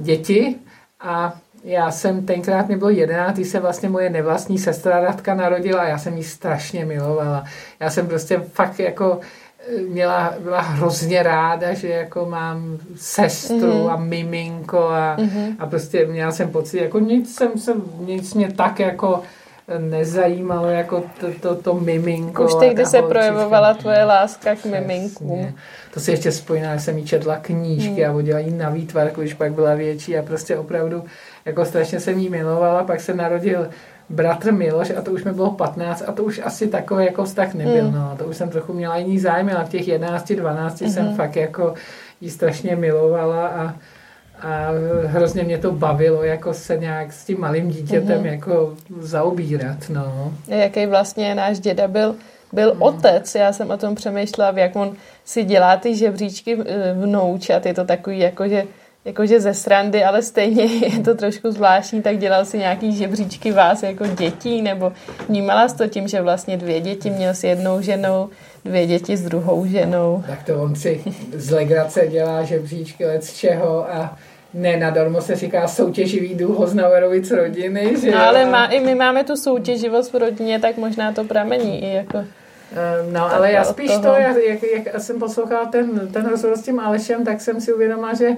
děti a já jsem tenkrát, mi bylo jedenáct, když se vlastně moje nevlastní sestra Radka narodila a já jsem ji strašně milovala. Já jsem prostě fakt jako eh, měla, byla hrozně ráda, že jako mám sestru mm-hmm. a miminko a, mm-hmm. a prostě měla jsem pocit, jako nic jsem se, nic mě tak jako nezajímalo jako to, to, to miminko. Už tehdy se projevovala tvoje láska k miminku. To si ještě spojila, že jsem jí četla knížky hmm. a vodila jí na výtvarku, když pak byla větší a prostě opravdu jako strašně jsem jí milovala, pak se narodil bratr Miloš a to už mi bylo 15 a to už asi takový jako vztah nebyl, hmm. no. To už jsem trochu měla jiný zájem, ale v těch 11, 12 hmm. jsem fakt jako jí strašně milovala a a hrozně mě to bavilo, jako se nějak s tím malým dítětem mm-hmm. jako zaobírat, no. Jaký vlastně náš děda byl, byl mm. otec, já jsem o tom přemýšlela, jak on si dělá ty žebříčky eh, vnoučat, je to takový jako, že jakože ze srandy, ale stejně (laughs) je to trošku zvláštní, tak dělal si nějaký žebříčky vás jako dětí, nebo vnímala jsi to tím, že vlastně dvě děti měl s jednou ženou, dvě děti s druhou ženou. Tak to on si z legrace dělá žebříčky let z čeho a ne nadarmo se říká soutěživý důl Hoznauerovic rodiny. Že ale má, i my máme tu soutěživost v rodině, tak možná to pramení i jako... No, ale já spíš to, jak, jak, jak jsem poslouchala ten, ten rozhovor s tím Alešem, tak jsem si uvědomila, že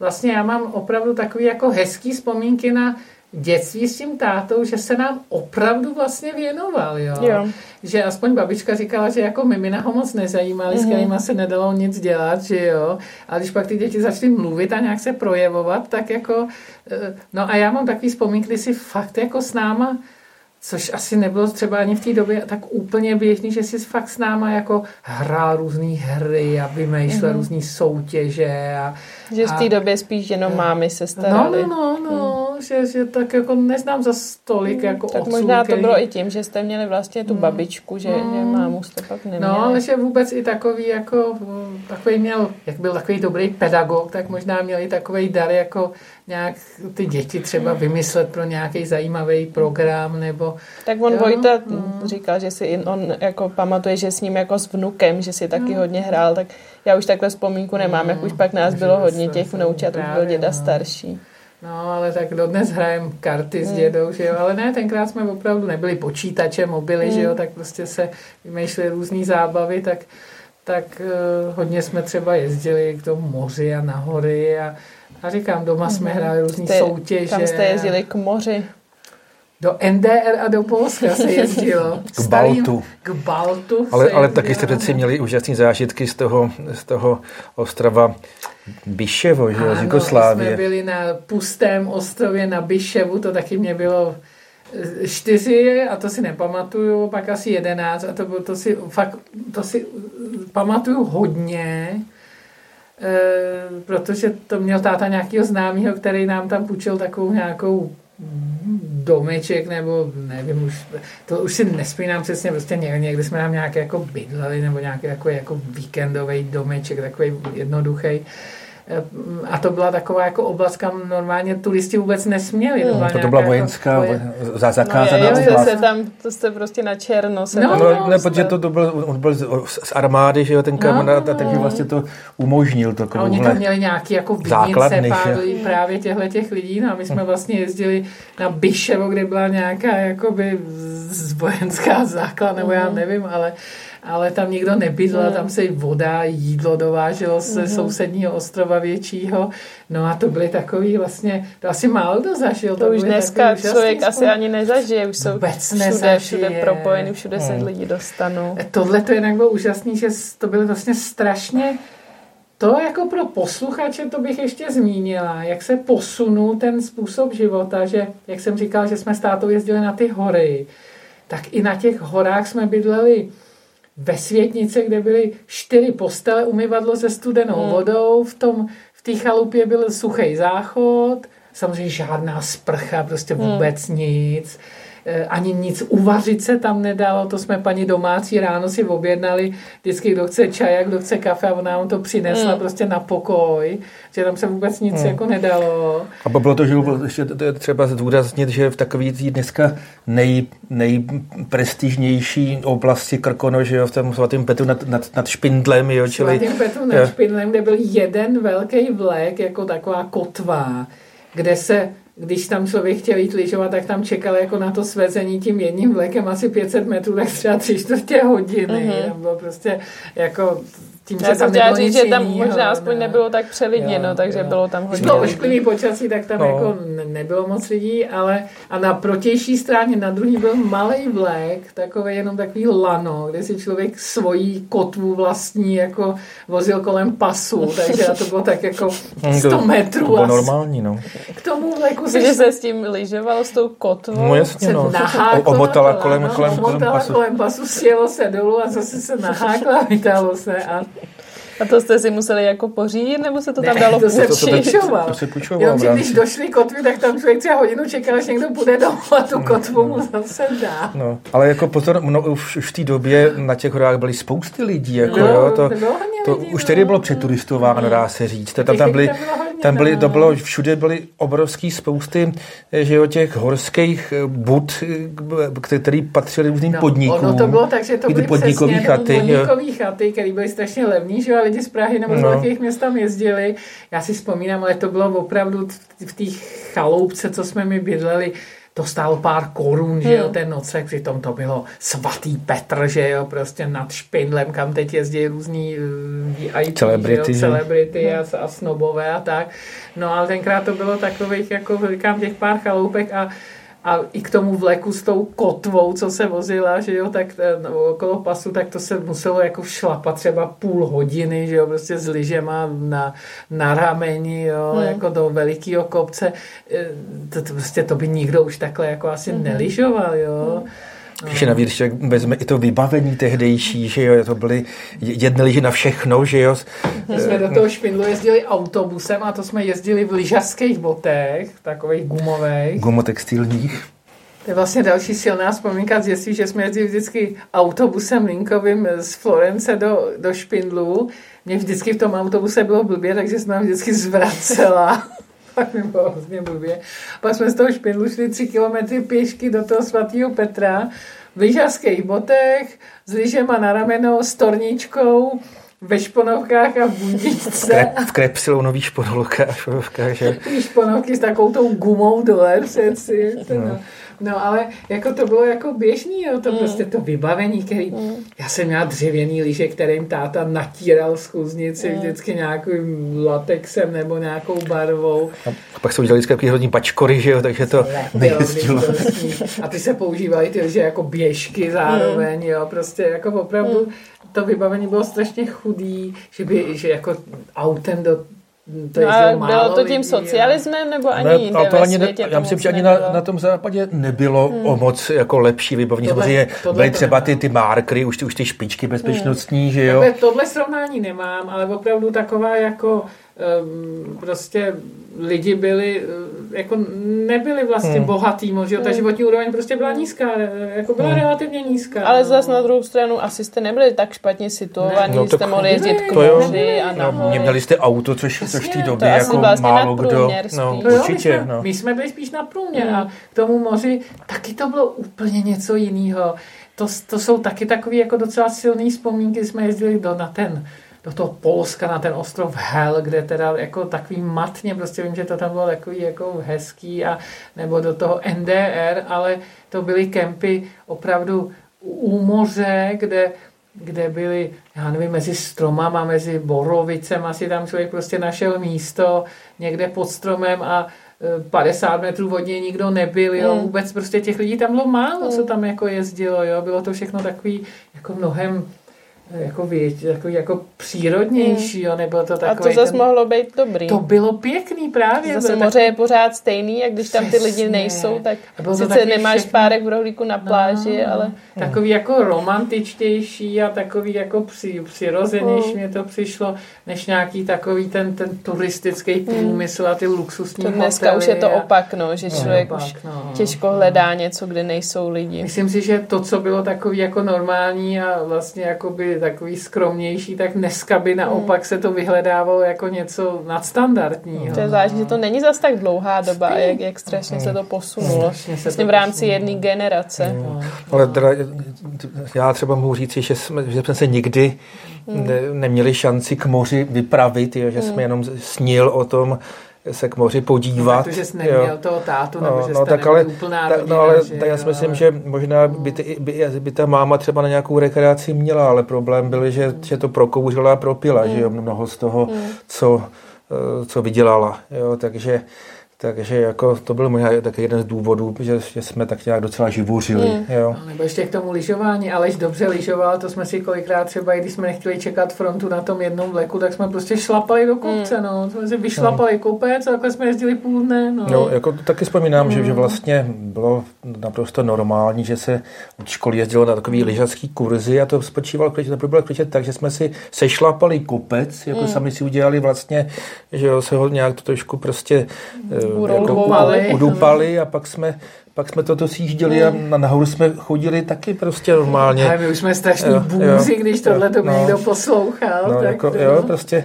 vlastně já mám opravdu takový jako hezký vzpomínky na dětství s tím tátou, že se nám opravdu vlastně věnoval, jo. jo. Že aspoň babička říkala, že jako mimina ho moc nezajímali, mm-hmm. s mhm. kterýma se nedalo nic dělat, že jo. A když pak ty děti začaly mluvit a nějak se projevovat, tak jako, eh, no a já mám takový vzpomínky, kdy si fakt jako s náma což asi nebylo třeba ani v té době tak úplně běžný, že si fakt s náma jako hrál různé hry a vymýšlel mm-hmm. různé soutěže. A, že v té době spíš jenom mámy se staraly. No, no, no, no mm. Že, že tak jako neznám za stolik mm. jako Tak otců, možná to který... bylo i tím, že jste měli vlastně tu mm. babičku, že, mm. že mámu jste pak neměli. No, ale že vůbec i takový jako, takový měl, jak byl takový dobrý pedagog, tak možná měli takový dar jako nějak ty děti třeba vymyslet pro nějaký zajímavý program nebo... Tak on jo? Vojta mm. říkal, že si on jako pamatuje, že s ním jako s vnukem, že si taky mm. hodně hrál, tak já už takhle vzpomínku nemám, mm. jak už pak nás bylo hodně těch vnoučat, už byl děda no. starší. No, ale tak dodnes hrajem karty s hmm. dědou, že jo, ale ne, tenkrát jsme opravdu nebyli počítače, mobily, hmm. že jo, tak prostě se vymýšlely různé zábavy, tak, tak uh, hodně jsme třeba jezdili k tomu moři a na hory a a říkám, doma jsme mm hráli různé soutěže. Tam jste jezdili k moři. Do NDR a do Polska se (laughs) jezdilo. K Starým, Baltu. K Baltu Ale, ale taky jste přeci měli úžasné zážitky z toho, z toho ostrova Biševo, že z Jugoslávie. jsme byli na pustém ostrově na Biševu, to taky mě bylo eh, čtyři a to si nepamatuju, pak asi jedenáct a to, bylo, to si fakt, to si pamatuju hodně, Eh, protože to měl táta nějakého známého, který nám tam půjčil takovou nějakou domeček, nebo nevím, už, to už si nespínám přesně, prostě někdy jsme nám nějaké jako bydleli, nebo nějaký jako, jako víkendový domeček, takový jednoduchý. A to byla taková jako oblast, kam normálně turisti vůbec nesměli. Hmm. To, byla, to byla vojenská, jako, vojen... zakázaná no, je, oblast. Se tam, to jste prostě na černo. Se no, no, no, ne, protože to, to byl, on byl z armády, že jo, ten kamarád, no, no. takže vlastně to umožnil. To a oni tam měli nějaký jako vidnice právě těchto těch lidí, no a my jsme hm. vlastně jezdili na Biševo, kde byla nějaká jakoby vojenská základ, nebo já hm. nevím, ale ale tam nikdo nebydlel, tam se i voda, jídlo dováželo ze mm-hmm. sousedního ostrova většího. No a to byly takový vlastně, to asi málo kdo zažil. To, to už dneska člověk spolu. asi ani nezažije, už jsou Vůbec všude, nezažije. všude propojeny, všude se hmm. lidi dostanou. Tohle to jinak bylo úžasný, že to bylo vlastně strašně to jako pro posluchače to bych ještě zmínila, jak se posunul ten způsob života, že jak jsem říkal, že jsme s tátou jezdili na ty hory, tak i na těch horách jsme bydleli ve Světnice, kde byly čtyři postele, umyvadlo se studenou hmm. vodou, v tom v té chalupě byl suchý záchod, samozřejmě žádná sprcha, prostě hmm. vůbec hmm. nic. Eh, ani nic uvařit se tam nedalo, to jsme paní domácí ráno si objednali, vždycky kdo chce čaj, kdo chce kafe a ona nám to přinesla mm. prostě na pokoj, že tam se vůbec nic mm. jako nedalo. A bylo to, že ještě to je třeba zdůraznit, že v takový dneska nej, nejprestižnější oblasti Krkono, že jo, v tom svatém Petru nad, nad, nad Špindlem, jo, čili... Svatým Petru nad Špindlem, kde byl jeden velký vlek, jako taková kotva, kde se když tam člověk chtěl jít lyžovat, tak tam čekal jako na to svezení tím jedním vlekem asi 500 metrů, tak třeba tři čtvrtě hodiny. Mm-hmm. Bylo prostě jako tím, Já že tam nebylo říct, že tam jinýho, možná aspoň ne. nebylo tak přelidněno, jo, takže jo. bylo tam hodně Bylo ošklivý počasí, tak tam no. jako nebylo moc lidí, ale a na protější straně, na druhý byl malý vlek, takový jenom takový lano, kde si člověk svojí kotvu vlastní jako vozil kolem pasu, takže to bylo tak jako (laughs) 100 metrů. To bylo normální, no. K tomu vleku se... se s tím lyžovalo s tou kotvou. No jasně, no. Omotala kolem, kolem, kolem pasu. kolem pasu, sjelo se dolů a zase se nahákla vytáhlo se a a to jste si museli jako pořídit, nebo se to tam ne, dalo to se půjčoval. To se půjčoval. Jenom, že když došly kotvy, tak tam člověk třeba hodinu čekal, až někdo bude domů a tu kotvu mu zase dá. No, ale jako pozor, no, už, už v té době na těch horách byly spousty lidí. Jako, no, jo, to, to, to lidí, už no. tedy bylo přeturistováno, no. dá se říct. Tam, tam, byly, tam byly, to bylo, všude byly obrovský spousty že jo, těch horských eh, bud, eh, který patřily různým no, podnikům. Ono to bylo tak, že to byly podnikový přesně chaty, chaty, které byly strašně levný, že jo, lidi z Prahy nebo z no. velkých měst tam jezdili. Já si vzpomínám, ale to bylo opravdu v té chaloupce, co jsme mi bydleli, to stálo pár korun, že jo, hmm. ten nocek, přitom to bylo svatý Petr, že jo, prostě nad špindlem, kam teď jezdí různý uh, IT, celebrity, jo, celebrity a, a snobové a tak. No ale tenkrát to bylo takových, jako říkám, těch pár chaloupek a a i k tomu vleku s tou kotvou, co se vozila, že jo, tak no, okolo pasu, tak to se muselo jako šlapat třeba půl hodiny, že jo, prostě s lyžema na, na rameni, jo, hmm. jako do velikého kopce. Eh, to, to, prostě to by nikdo už takhle jako asi hmm. neližoval, jo. Hmm. Když navíc když vezme i to vybavení tehdejší, že jo, to byly jedny lyže na všechno, že jo. My jsme do toho špindlu jezdili autobusem a to jsme jezdili v lyžařských botech, takových gumových. Gumotextilních. To je vlastně další silná vzpomínka z dětství, že jsme jezdili vždycky autobusem linkovým z Florence do, do Špindlu. Mě vždycky v tom autobuse bylo blbě, takže jsem vždycky zvracela. Pak (laughs) mi bylo hrozně blbě. Pak jsme z toho Špindlu šli tři kilometry pěšky do toho svatého Petra v lyžařských botech, s lyžema na rameno, s torničkou, ve šponovkách a v bundičce. V, krep, v nový šponovkách. šponovkách že? šponovky s takovou tou gumou dole přeci. No. No. Ale jako to bylo jako běžný, jo, to mm. prostě to vybavení, který, mm. já jsem měla dřevěný lyže, kterým táta natíral z chůznici mm. vždycky nějakým latexem nebo nějakou barvou. A, a pak se udělali vždycky takový hodně pačkory, že jo, takže to (laughs) nejezdilo. A ty se používaly ty lyže jako běžky zároveň, mm. jo, prostě jako opravdu mm. to vybavení bylo strašně chudý, že by, že jako autem do to no a bylo to tím lidí, socialismem, nebo ani ne, jinde to ani ne, Já myslím, že ani na, na tom západě nebylo hmm. o moc jako lepší vybavení. Tohle, Samozřejmě tohle byly třeba ty, ty markery, už ty, už ty špičky bezpečnostní, hmm. že jo? Takhle, tohle srovnání nemám, ale opravdu taková jako prostě lidi byli, eh, jako nebyli vlastně hmm. bohatý že? ta hmm. životní úroveň prostě byla nízká, jako byla hmm. relativně nízká. Ale no. zase na druhou stranu asi jste nebyli tak špatně situovaní, no, jste mohli jezdit k moři a no, Měli jste auto, což, což v té době jako vlastně málo kdo. No, to určitě. Jo, my, jsme, no. my jsme byli spíš na průměr hmm. a k tomu moři taky to bylo úplně něco jiného. To, to jsou taky takové jako docela silné vzpomínky, jsme jezdili do, na ten do toho Polska na ten ostrov Hel, kde teda jako takový matně, prostě vím, že to tam bylo takový jako hezký a nebo do toho NDR, ale to byly kempy opravdu u moře, kde kde byly, já nevím, mezi stromama, mezi borovicem, asi tam člověk prostě našel místo někde pod stromem a 50 e, metrů od něj nikdo nebyl, jo, mm. vůbec prostě těch lidí tam bylo málo, co tam jako jezdilo, jo, bylo to všechno takový jako mnohem jako věď, jako, jako přírodnější, hmm. jo, nebylo to takový... A to zase ten... mohlo být dobrý. To bylo pěkný právě. Zase moře takový... je pořád stejný, a když tam ty lidi nejsou, tak sice nemáš všechny... párek v rohlíku na pláži, no, ale... Takový jako romantičtější a takový jako při, přirozenější hmm. mě to přišlo, než nějaký takový ten, ten turistický hmm. průmysl a ty luxusní to Dneska už je to opak, no, že člověk opak, už no, těžko hledá něco, kde nejsou lidi. Myslím si, že to, co bylo takový jako normální a vlastně jakoby takový skromnější, tak dneska by naopak se to vyhledávalo jako něco nadstandardního. To je zvláštní, že to není zas tak dlouhá doba, jak, jak strašně se to posunulo. Vlastně v rámci jedné generace. No. Ale teda, já třeba mohu říct, že jsme, že jsme se nikdy ne, neměli šanci k moři vypravit, jo, že jsme jenom snil o tom, se k moři podívat. No, protože jsi neměl jo. toho tátu, nebo no, že no, tak ale, úplná ta, rodina, no, ale že, tak já si myslím, že možná by, ty, by, by, ta máma třeba na nějakou rekreaci měla, ale problém byl, že, že to prokouřila a propila, mm. že jo, mnoho z toho, mm. co, eh, co vydělala. Jo, takže takže jako to byl možná taky jeden z důvodů, že, že jsme tak nějak docela živořili. Mm. Jo. Nebo ještě k tomu lyžování. Aleš dobře lyžoval, to jsme si kolikrát třeba, i když jsme nechtěli čekat frontu na tom jednom vleku, tak jsme prostě šlapali do kopce. Mm. No. Jsme si vyšlapali mm. kopec a takhle jsme jezdili půl dne. No. no jako taky vzpomínám, mm. že, že hmm. vlastně bylo naprosto normální, že se od školy jezdilo na takový lyžařský kurzy a to spočívalo klidně, to bylo klidně tak, že jsme si sešlapali kopec, jako mm. sami si udělali vlastně, že jo, se ho nějak to trošku prostě mm. Jako udupali a pak jsme pak jsme toto sjížděli a na nahoru jsme chodili taky prostě normálně. A my už jsme strašný jo, bůzi, když tohle to no, někdo poslouchal. No, tak jako, to, jo, prostě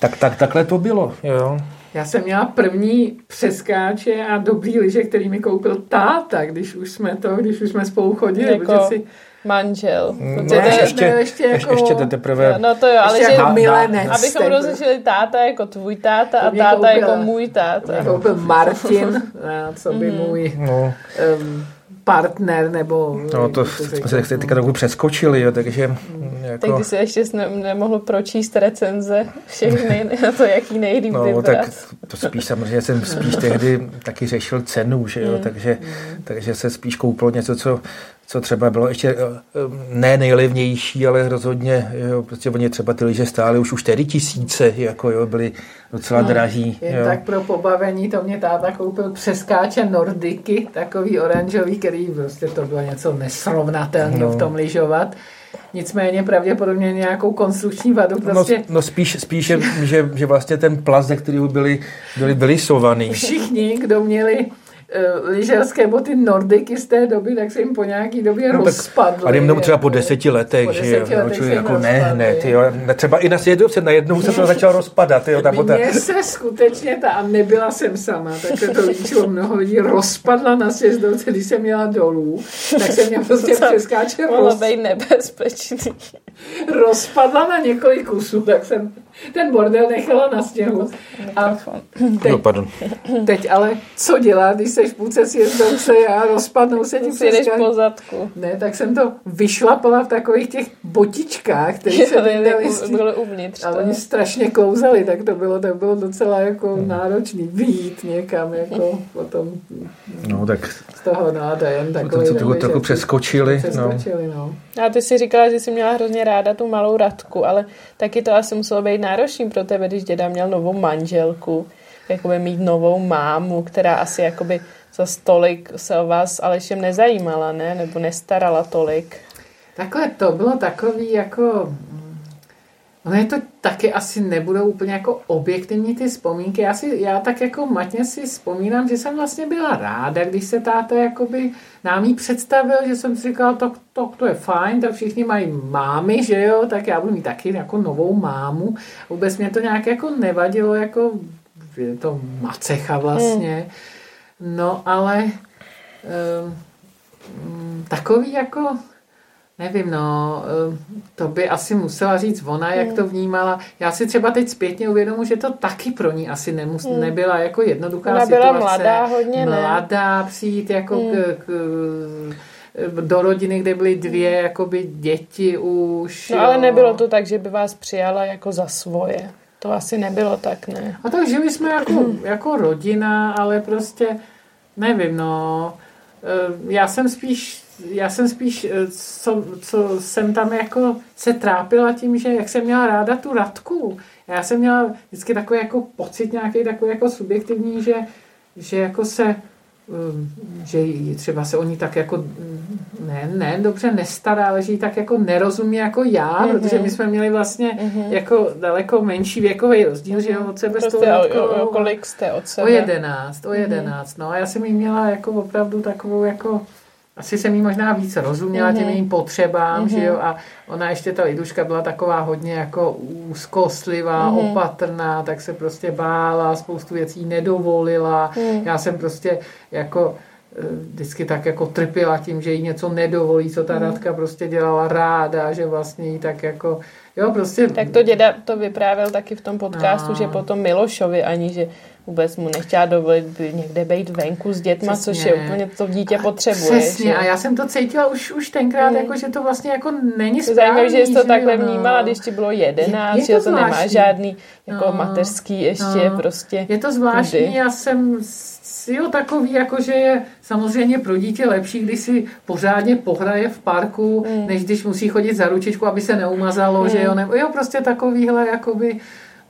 tak, tak, takhle to bylo, jo. Já jsem měla první přeskáče a dobrý liže, který mi koupil táta, když už jsme to, když už jsme spolu chodili, jako... protože si manžel. No, ještě, ne, ještě, jako, ještě to teprve... No to jo, ale že jako milenec, abychom rozlišili táta jako tvůj táta a táta koupil, jako můj táta. Mě koupil Martin, (laughs) co by mm. můj no. um, partner, nebo... No to, to jsme se teďka trochu přeskočili, jo, takže... Mm. Jako... Tak ty si ještě ne, nemohl pročíst recenze všechny na (laughs) (laughs) to, jaký nejlíp No vybrat. tak to spíš samozřejmě jsem spíš tehdy taky řešil cenu, že jo, mm. takže, mm. takže se spíš koupilo něco, co co třeba bylo ještě eh, ne nejlevnější, ale rozhodně, jo, prostě oni třeba ty lyže stály už už 4 tisíce, jako jo, byly docela no, drahý. Jen jo. tak pro pobavení to mě táta koupil přeskáče Nordiky, takový oranžový, který prostě to bylo něco nesrovnatelného no. v tom lyžovat. Nicméně pravděpodobně nějakou konstrukční vadu no, prostě... No, no spíš, spíš že, že, že, vlastně ten plast, ze kterého byly, byly vylisovaný. Všichni, kdo měli uh, lyžařské boty Nordiky z té doby, tak se jim po nějaký době no, rozpadly. Ale jim třeba po deseti letech, po deseti že jo, letech no, jako ne hned, jo, třeba i na sjedovce najednou se to začalo rozpadat, jo, ta bota. Mně se skutečně ta, a nebyla jsem sama, tak se to líčilo mnoho lidí, rozpadla na sjezdovce, když jsem měla dolů, tak jsem měla prostě přeskáče roz... být nebezpečný. rozpadla na několik kusů, tak jsem ten bordel nechala na stěhu. A teď, no, pardon. teď ale co dělá, když seš v půlce sjezdovce a rozpadnou se ti přes po zadku. Ne, tak jsem to vyšlapala v takových těch botičkách, které se vydaly byly uvnitř. A oni strašně klouzali, tak to bylo, tak bylo docela jako hmm. náročný vyjít někam, jako potom no, tak z toho náda, jen takový. To, to, to trochu přeskočili. přeskočili no. no. A ty si říkala, že jsi měla hrozně ráda tu malou Radku, ale taky to asi muselo být náročný pro tebe, když děda měl novou manželku, jakoby mít novou mámu, která asi jakoby za stolik se o vás Alešem nezajímala, ne? Nebo nestarala tolik. Takhle to bylo takový jako No je to taky asi nebudou úplně jako objektivní ty vzpomínky. Já, si, já tak jako matně si vzpomínám, že jsem vlastně byla ráda, když se táta jakoby nám jí představil, že jsem si říkala, to, to, to je fajn, tak všichni mají mámy, že jo, tak já budu mít taky jako novou mámu. Vůbec mě to nějak jako nevadilo, jako je to macecha vlastně. No ale um, takový jako Nevím, no, eh, to by asi musela říct ona, jak to vnímala. Já si třeba teď zpětně uvědomu, že to taky pro ní asi nemus, hmm. nebyla jako jednoduchá Ona situace. byla mladá hodně, ne? Mladá, přijít jako hmm. k, k, do rodiny, kde byly dvě jakoby děti už. No jo. ale nebylo to tak, že by vás přijala jako za svoje. To asi nebylo tak, ne? A tak žili jsme jako, jako rodina, ale prostě nevím, no. Eh, já jsem spíš já jsem spíš, eh, co, co jsem tam jako se trápila tím, že jak jsem měla ráda tu Radku. Já jsem měla vždycky takový jako pocit nějaký takový jako subjektivní, že, že jako se Um, že třeba se o ní tak jako ne, ne, dobře nestará, ale že jí tak jako nerozumí jako já, mm-hmm. protože my jsme měli vlastně mm-hmm. jako daleko menší věkový rozdíl, mm-hmm. že jo, od sebe prostě s o, o, o, kolik jste od sebe? O jedenáct, o jedenáct, mm-hmm. no a já jsem jí měla jako opravdu takovou jako asi jsem jí možná víc rozuměla mm-hmm. těm jejím potřebám, mm-hmm. že jo, a ona ještě ta liduška byla taková hodně jako úzkostlivá, mm-hmm. opatrná, tak se prostě bála, spoustu věcí nedovolila. Mm. Já jsem prostě jako eh, vždycky tak jako trpěla tím, že jí něco nedovolí, co ta mm. Radka prostě dělala ráda, že vlastně jí tak jako, jo, prostě... Tak to děda to vyprávěl taky v tom podcastu, no. že potom Milošovi ani, že vůbec mu nechtěla dovolit by někde být venku s dětma, přesně. což je úplně to dítě potřebuje. Přesně, že? a já jsem to cítila už, už tenkrát, mm. jako, že to vlastně jako není správný. Zajímavé, že jsi to že takhle no. vnímala, když ti bylo jedenáct, je, je že to, to nemá žádný jako no. mateřský ještě no. prostě. Je to zvláštní, tudy. já jsem jo, takový, jako že je samozřejmě pro dítě lepší, když si pořádně pohraje v parku, mm. než když musí chodit za ručičku, aby se neumazalo, mm. že jo, nebo jo, prostě takovýhle, jakoby,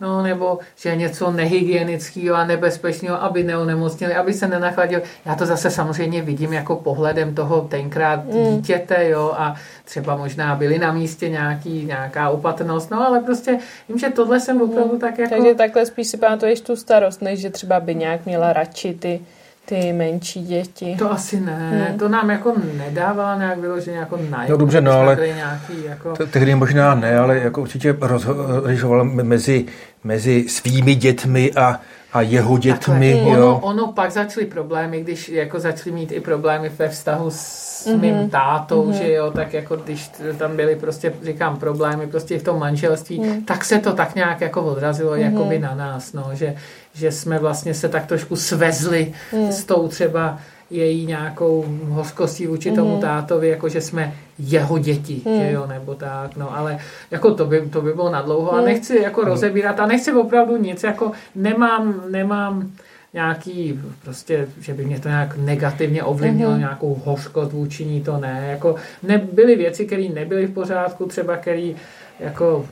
no nebo že je něco nehygienického a nebezpečného, aby neonemocnili, aby se nenachladili. Já to zase samozřejmě vidím jako pohledem toho tenkrát mm. dítěte, jo, a třeba možná byly na místě nějaký, nějaká opatrnost, no ale prostě vím, že tohle jsem mm. opravdu mm. tak jako... Takže takhle spíš si pamatuješ tu starost, než že třeba by nějak měla radši ty ty menší děti. To asi ne, hmm. to nám jako nedávala nějak vyloženě jako na No dobře, no ale nějaký jako... tehdy možná ne, ale jako určitě rozhodovala mezi, mezi svými dětmi a a jeho dětmi. Takhle, jo. Ono, ono pak začaly problémy, když jako začaly mít i problémy ve vztahu s mm-hmm. mým tátou, mm-hmm. že jo, tak jako když tam byly prostě, říkám, problémy prostě v tom manželství, mm. tak se to tak nějak jako odrazilo mm-hmm. jakoby na nás, no, že, že jsme vlastně se tak trošku svezli mm. s tou třeba její nějakou hořkostí vůči mm-hmm. tomu tátovi, jako že jsme jeho děti, mm. že jo, nebo tak, no, ale jako to by, to by bylo nadlouho mm. a hmm. nechci jako mm. rozebírat a nechci opravdu nic, jako nemám, nemám nějaký, prostě, že by mě to nějak negativně ovlivnilo, mm-hmm. nějakou hořkost vůči ní, to ne, jako nebyly věci, které nebyly v pořádku, třeba které jako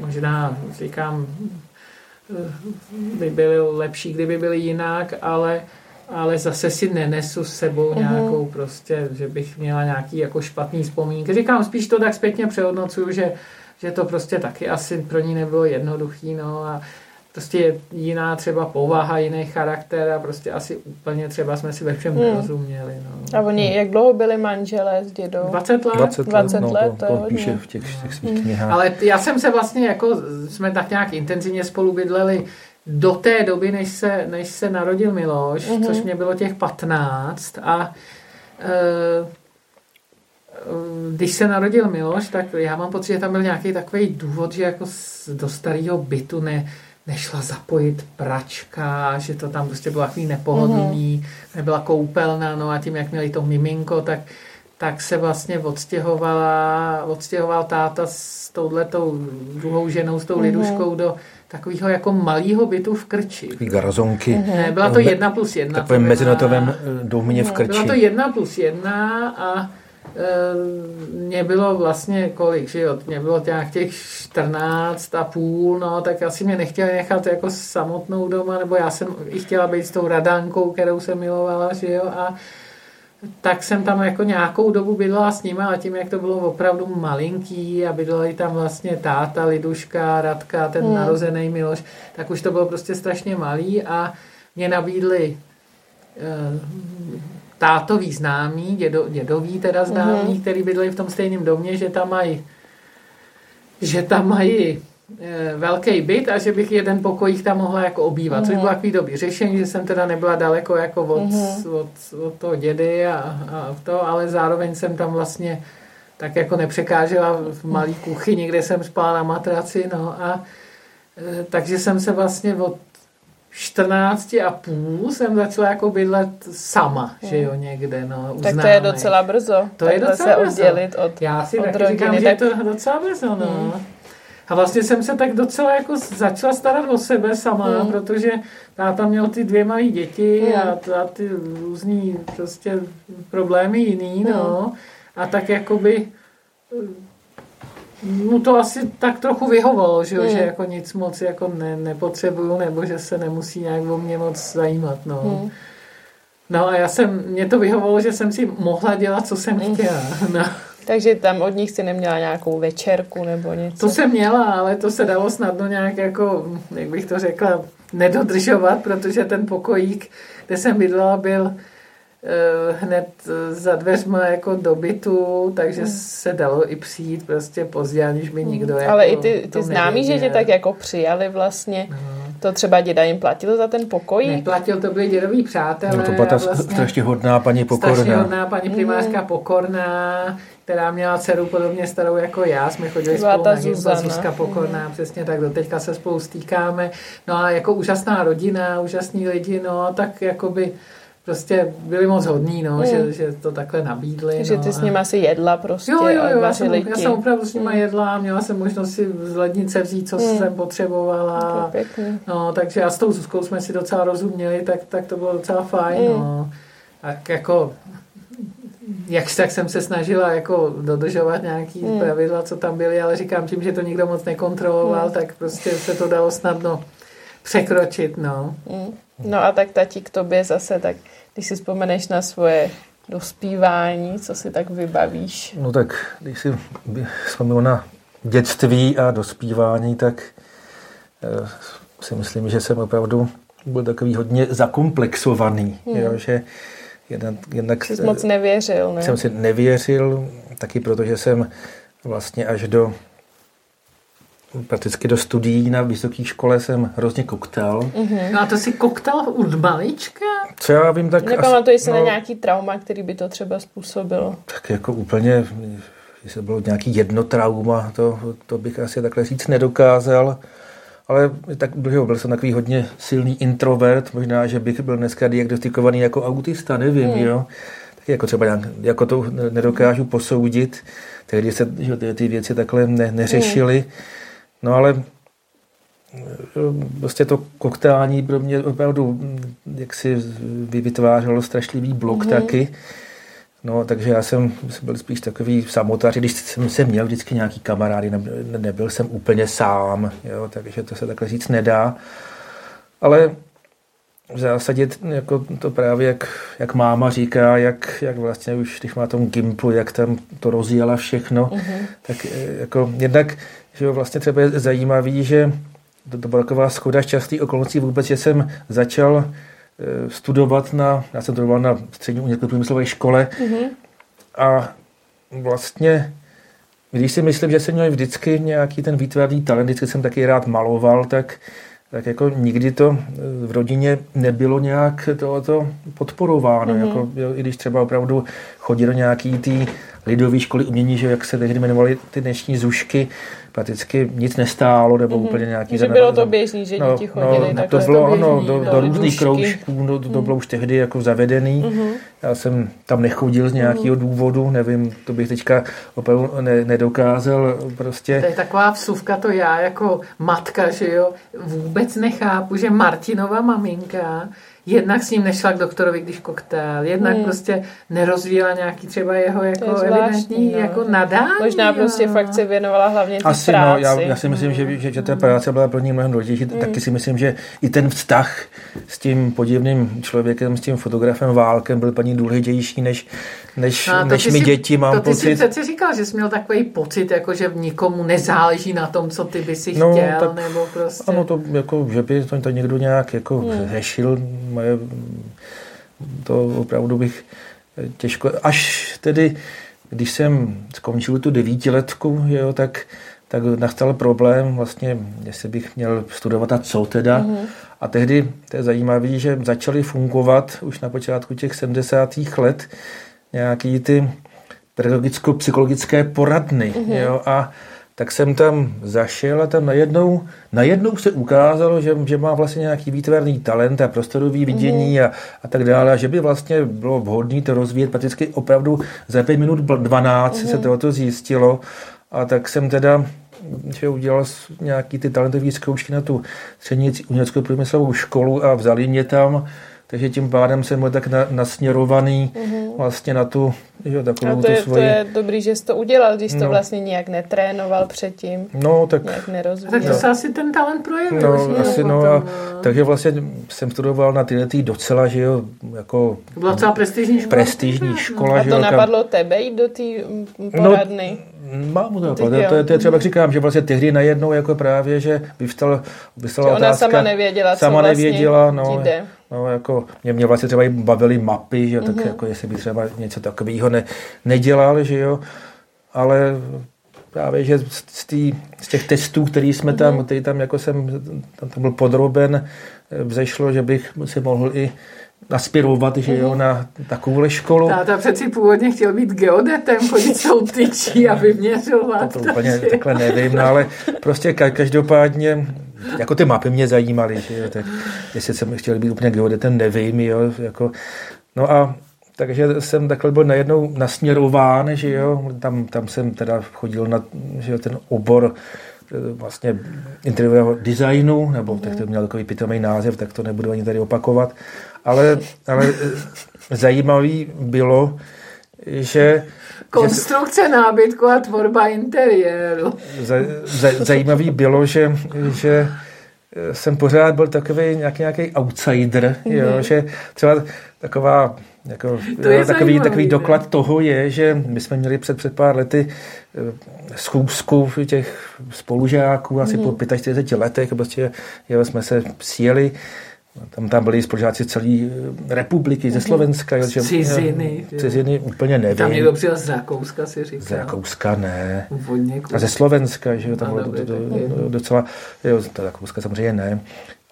možná říkám, by byly lepší, kdyby byly jinak, ale ale zase si nenesu s sebou mm-hmm. nějakou prostě, že bych měla nějaký jako špatný vzpomínky. Říkám, spíš to tak zpětně přehodnocuju, že, že to prostě taky asi pro ní nebylo jednoduchý, no a prostě je jiná třeba povaha, jiný charakter a prostě asi úplně třeba jsme si ve všem hmm. nerozuměli. No. A oni, jak dlouho byli manželé s dědou? 20 let. 20 let, 20 no, let to, to, to píše v těch, těch svých hmm. knihách. Ale já jsem se vlastně jako, jsme tak nějak intenzivně spolu bydleli do té doby, než se, než se narodil Miloš, mm-hmm. což mě bylo těch 15 a e, když se narodil Miloš, tak já mám pocit, že tam byl nějaký takový důvod, že jako do starého bytu ne, nešla zapojit pračka, že to tam prostě bylo takový nepohodlný, mm-hmm. nebyla koupelna, no a tím, jak měli to miminko, tak, tak se vlastně odstěhovala, odstěhoval táta s touhletou druhou ženou, s tou mm-hmm. liduškou do takového jako malého bytu v Krči. Takový garazonky. Ne, byla to jedna plus jedna. Takovém mezinátovém eh, domě v Krči. Byla to jedna plus jedna a e, mě bylo vlastně kolik, že jo, mě bylo těch, těch 14 a půl, no, tak asi mě nechtěli nechat jako samotnou doma, nebo já jsem i chtěla být s tou radánkou, kterou jsem milovala, že jo, a tak jsem tam jako nějakou dobu bydlela s nimi a tím, jak to bylo opravdu malinký a bydleli tam vlastně táta, Liduška, Radka, ten hmm. narozený Miloš, tak už to bylo prostě strašně malý a mě nabídli uh, tátový známý, dědo, dědový teda známý, hmm. který bydleli v tom stejném domě, že tam mají že tam mají Eh, velký byt a že bych jeden pokojích tam mohla jako obývat, mm. což bylo takový dobrý řešení, že jsem teda nebyla daleko jako od, mm. od, od toho dědy a, a to, ale zároveň jsem tam vlastně tak jako nepřekážela v malé kuchyni, kde jsem spala na matraci, no a e, takže jsem se vlastně od 14 a půl jsem začala jako bydlet sama, mm. že jo, někde, no, uznáme. Tak to je docela brzo. To je docela se brzo. oddělit od Já si od taky rodiny, říkám, tak... že je to docela brzo, no. Mm. A vlastně jsem se tak docela jako začala starat o sebe sama, mm. protože táta měl ty dvě malé děti mm. a, a ty různý prostě problémy jiný, mm. no. A tak jakoby mu to asi tak trochu vyhovalo, že, mm. že jako nic moc jako ne, nepotřebuju, nebo že se nemusí nějak o mě moc zajímat, no. Mm. No a já jsem, mě to vyhovalo, že jsem si mohla dělat, co jsem chtěla. (laughs) No. Takže tam od nich si neměla nějakou večerku nebo něco? To jsem měla, ale to se dalo snadno nějak jako, jak bych to řekla, nedodržovat, protože ten pokojík, kde jsem bydlela, byl eh, hned za dveřma jako do bytu, takže hmm. se dalo i přijít prostě pozdě, aniž by nikdo hmm. jako Ale i ty, ty známí, že tě tak jako přijali vlastně. No. To třeba děda jim platil za ten pokoj? Neplatil, to byli dědoví přátelé. No to byla ta vlastně strašně hodná paní Pokorná. Strašně hodná paní primářka mm. Pokorná, která měla dceru podobně starou jako já. Jsme chodili Byla spolu na Zuzana. Zuzka Pokorná, mm. přesně tak, do teďka se spolu stýkáme. No a jako úžasná rodina, úžasní lidi, no tak jakoby prostě byli moc hodní, no, mm. že, že to takhle nabídli. Že no, ty s nima si jedla prostě jo, jo, jo, já jsem, já jsem opravdu s nima mm. jedla, měla jsem možnost si z lednice vzít, co mm. jsem potřebovala. No, takže a s tou Zuzkou jsme si docela rozuměli, tak, tak to bylo docela fajn, mm. no. Tak jako jak tak jsem se snažila jako dodržovat nějaký mm. pravidla, co tam byly, ale říkám tím, že to nikdo moc nekontroloval, mm. tak prostě se to dalo snadno překročit, no. Mm. No a tak tati k tobě zase, tak když si vzpomeneš na svoje dospívání, co si tak vybavíš? No tak, když si vzpomínám na dětství a dospívání, tak eh, si myslím, že jsem opravdu byl takový hodně zakomplexovaný, hmm. jo, že jednak, jednak Jsi moc nevěřil, ne? Jsem si nevěřil, taky protože jsem vlastně až do prakticky do studií na vysoké škole jsem hrozně koktel. Mm-hmm. No a to si koktel od malička? Co já vím, tak... Nepamatuješ si no, na nějaký trauma, který by to třeba způsobilo? Tak jako úplně, jestli bylo nějaký jedno trauma, to, to bych asi takhle říct nedokázal. Ale tak byl, byl jsem takový hodně silný introvert, možná, že bych byl dneska diagnostikovaný jako autista, nevím, hmm. jo. Tak jako třeba nějak, jako to nedokážu posoudit, tehdy se že, ty, ty věci takhle ne, neřešily. Hmm. No ale prostě to koktání pro mě opravdu jak si vytvářelo strašlivý blok mm-hmm. taky. No, takže já jsem byl spíš takový samotář, když jsem se měl vždycky nějaký kamarády, nebyl jsem úplně sám, jo, takže to se takhle říct nedá. Ale v zásadě jako to právě, jak, jak máma říká, jak, jak vlastně už, když má tom Gimplu, jak tam to rozjela všechno, mm-hmm. tak eh, jako jednak, že jo, vlastně třeba je zajímavý, že to, to byla taková schoda častých okolností vůbec, že jsem začal studovat na, já jsem studoval na střední umělecké průmyslové škole mm-hmm. a vlastně, když si myslím, že jsem měl vždycky nějaký ten výtvarný talent, vždycky jsem taky rád maloval, tak, tak jako nikdy to eh, v rodině nebylo nějak tohoto podporováno. Mm-hmm. Jako, jo, I když třeba opravdu chodí do nějaký tý lidové školy umění, že jak se tehdy jmenovaly ty dnešní zušky, prakticky nic nestálo, nebo mm-hmm. úplně nějaký... Že bylo to běžný, že no, děti chodili no, to bylo, to ano, do, do, do různých kroužků, no, to, to bylo už tehdy jako zavedený. Mm-hmm. Já jsem tam nechodil z nějakého mm-hmm. důvodu, nevím, to bych teďka opravdu ne, nedokázal prostě. To je taková vsuvka, to já jako matka, že jo, vůbec nechápu, že Martinova maminka jednak s ním nešla k doktorovi, když koktejl, jednak hmm. prostě nerozvíjela nějaký třeba jeho jako evidentní no. jako nadání. Možná prostě jo. fakt se věnovala hlavně té Asi, práci. No, já, já si myslím, hmm. že, že, že ta práce byla pro ní mnohem důležitější. Hmm. Taky si myslím, že i ten vztah s tím podivným člověkem, s tím fotografem Válkem byl paní důležitější, než, než, no, než mi si, děti mám to ty pocit. jsi přece říkal, že jsi měl takový pocit, jako že nikomu nezáleží na tom, co ty by si no, chtěl, tak, nebo prostě... Ano, to jako, že by to, to někdo nějak jako hmm. řešil, moje, to opravdu bych těžko, až tedy, když jsem skončil tu devítiletku, jo, tak, tak nastal problém vlastně, jestli bych měl studovat a co teda. Mm-hmm. A tehdy, to je zajímavé, že začaly fungovat už na počátku těch 70. let nějaký ty pedagogicko-psychologické poradny. Mm-hmm. Jo, a tak jsem tam zašel a tam najednou, najednou se ukázalo, že, že má vlastně nějaký výtvarný talent a prostorový vidění mm. a, a tak dále, a že by vlastně bylo vhodné to rozvíjet prakticky opravdu za 5 minut 12 mm. se tohoto zjistilo a tak jsem teda že udělal nějaký ty talentové zkoušky na tu střední uměleckou průmyslovou školu a vzali mě tam takže tím pádem jsem byl tak na, nasměrovaný mm-hmm. vlastně na tu, že, takovou a to je, svoji... to je dobrý, že jsi to udělal, když jsi no. to vlastně nějak netrénoval předtím, no, tak, nějak nerozvíjel. Tak to no. se asi ten talent projevil. No, asi no, a, takže vlastně jsem studoval na tyhle tý docela, že jo, jako... To byla docela prestižní škola. Prestižní škola, a že to jo, napadlo kam... tebe jít do té poradny? No, Mám to, to, to, to, to je třeba, jak říkám, že vlastně tehdy najednou jako právě, že vyvstal, vyvstala že ona otázka, sama nevěděla, co sama vlastně nevěděla, no, jde. no, jako, mě, mě vlastně třeba i bavily mapy, že, mm-hmm. tak mhm. jako jestli by třeba něco takového ne, nedělal, že jo, ale právě, že z, tý, z těch testů, který jsme tam, který tam jako jsem tam, tam byl podroben, vzešlo, že bych si mohl i aspirovat, že jo, na takovouhle školu. Táta přeci původně chtěl být geodetem, chodit celou tyčí (laughs) a vyměřovat. To, to úplně takhle nevím, no, ale prostě každopádně jako ty mapy mě zajímaly, že jo, tak jestli jsem chtěl být úplně geodetem, nevím, jo, jako, no a takže jsem takhle byl najednou nasměrován, že jo, tam, tam jsem teda chodil na že jo, ten obor eh, vlastně interiérového designu, nebo tak to měl takový pitomý název, tak to nebudu ani tady opakovat ale, ale zajímavý bylo, že Konstrukce že, nábytku a tvorba interiéru. Zaj, zajímavý bylo, že, že jsem pořád byl takový nějaký, nějaký outsider, mm-hmm. jo, že třeba taková jako, to jo, takový, takový doklad toho je, že my jsme měli před, před pár lety eh, schůzku těch spolužáků asi mm-hmm. po 45 letech, prostě jo, jsme se sjeli tam, tam byli spolužáci celé eh, republiky, ze mhm. Slovenska. Z ciziny. Ciziny úplně nevím. Tam někdo přijel z Rakouska, si říkal. Z Rakouska ne. A ze Slovenska, že jo, tam bylo docela, jo, z Rakouska samozřejmě ne.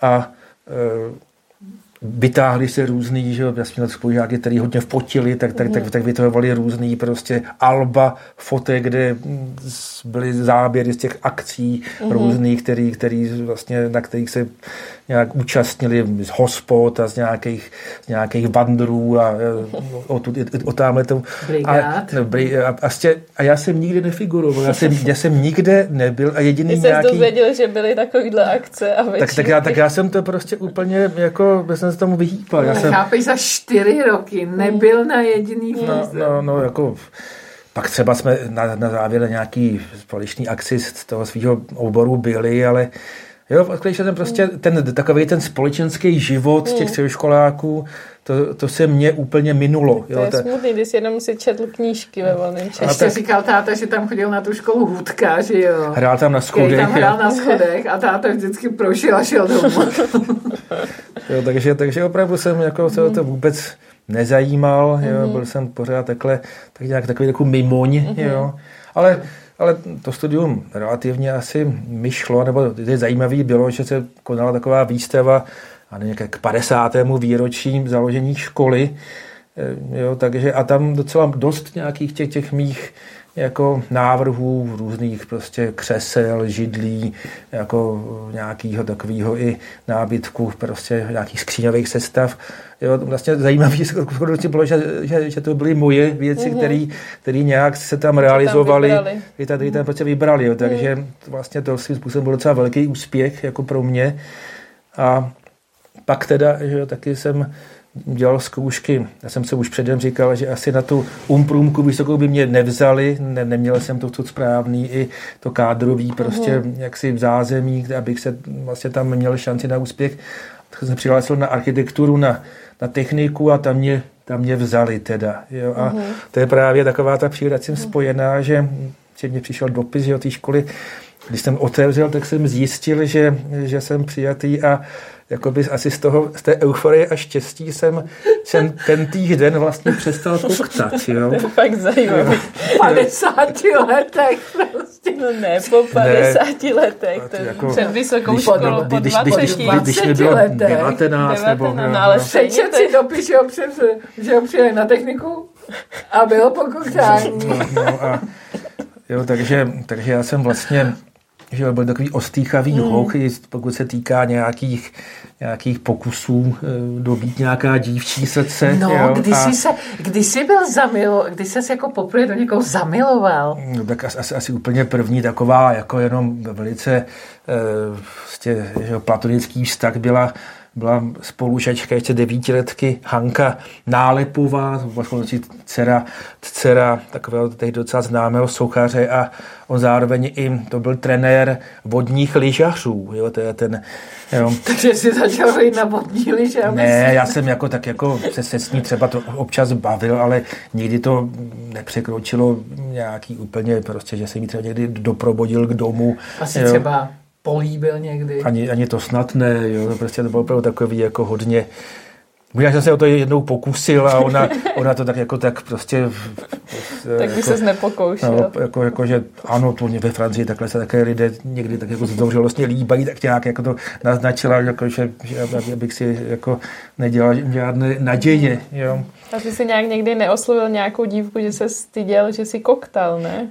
A e, vytáhli se různý, že jo, já jsem spolužáky, který hodně vpotili, tak, tak, tak, mhm. tak vytvořovali různý prostě alba, fotek, kde byly záběry z těch akcí mm-hmm. různých, který, který vlastně, na kterých se nějak účastnili z hospod a z nějakých, z nějakých bandrů a o, tu, o tamhle tomu. A, no, a, a, a, já jsem nikdy nefiguroval, já jsem, já jsem nikde nebyl a jediný Ty nějaký... Ty dozvěděl, že byly takovýhle akce a tak, tak, já, tak já jsem to prostě úplně jako, já jsem se tomu vyhýpal. Já jsem... Chápeš, za čtyři roky nebyl na jediný no, no, no, jako pak třeba jsme na, na závěr nějaký společný akci z toho svého oboru byli, ale Jo, když ten prostě ten takový ten společenský život těch hmm. středoškoláků, to, to se mně úplně minulo. Jo, to je ta... smutný, když jenom si četl knížky ve volném čase. Ještě tak... říkal táta, že tam chodil na tu školu hudka, že jo. Hrál tam na schodech. tam hrál na schodech a táta vždycky prošel a šel domů. (laughs) jo, takže, takže opravdu jsem jako se to vůbec nezajímal, jo, mm-hmm. byl jsem pořád takhle, tak nějak takový takový mimoň, mm-hmm. jo. Ale ale to studium relativně asi mi šlo, nebo je zajímavé bylo, že se konala taková výstava a k 50. výročí založení školy, jo, takže a tam docela dost nějakých těch, těch mých jako návrhů různých prostě křesel, židlí, jako nějakého takového i nábytku, prostě nějakých skříňových sestav. Jo, vlastně zajímavé (laughs) bylo, že, že, že, to byly moje věci, mm-hmm. které nějak se tam realizovaly, které tady tam prostě vybrali. Jo, takže mm. vlastně to svým způsobem byl docela velký úspěch jako pro mě. A pak teda, že taky jsem dělal zkoušky. Já jsem se už předem říkal, že asi na tu umprůmku vysokou by mě nevzali, ne, neměl jsem to, to správný, i to kádrový prostě uh-huh. jaksi zázemí, abych se vlastně tam měl šanci na úspěch. Tak jsem přihlásil na architekturu, na, na techniku a tam mě, tam mě vzali teda. Jo? A uh-huh. to je právě taková ta příroda s tím spojená, že, že mě přišel dopis od té školy, když jsem otevřel, tak jsem zjistil, že, že jsem přijatý a jakoby asi z, toho, z té euforie a štěstí jsem, jsem ten týden vlastně přestal koktat. (laughs) Jo? To je fakt zajímavé. V 50 letech prostě. No ne, po 50 ne, letech. To je jako, před vysokou když, školou po když, když, když, když mi bylo 19, 19 nebo... No, ale Přečet si dopis, že ho, před, že ho přijeli na techniku a bylo po koktání. No, no a, jo, takže, takže já jsem vlastně že byl takový ostýchavý mm. hoch, pokud se týká nějakých, nějakých pokusů e, dobít nějaká dívčí srdce. No, jo, kdy, a... jsi se, kdy jsi byl zamil, kdy jsi jako poprvé do někoho zamiloval? No, tak asi, asi úplně první taková, jako jenom velice e, vlastně, že platonický vztah byla byla spolužačka ještě devítiletky Hanka Nálepová, vlastně dcera, dcera takového tehdy docela známého souchaře a on zároveň i to byl trenér vodních lyžařů. Jo, to je ten, jo. (laughs) Takže jsi začal jít na vodní lyže? Ne, já jsem jako tak jako se, se s ní třeba to občas bavil, ale nikdy to nepřekročilo nějaký úplně prostě, že jsem jí třeba někdy doprobodil k domu. Asi jo. třeba políbil někdy? Ani, ani to snad ne, jo, to prostě to bylo opravdu takový jako hodně, Možná jsem se o to jednou pokusil a ona, (laughs) ona to tak jako tak prostě... tak by jako, se nepokoušel. No, jako, jako, že ano, to ve Francii takhle se také lidé někdy tak jako zdouřilostně líbají, tak nějak jako to naznačila, jako, že, že abych si jako nedělal žádné naděje. Jo. A ty jsi nějak někdy neoslovil nějakou dívku, že se styděl, že jsi koktal, ne?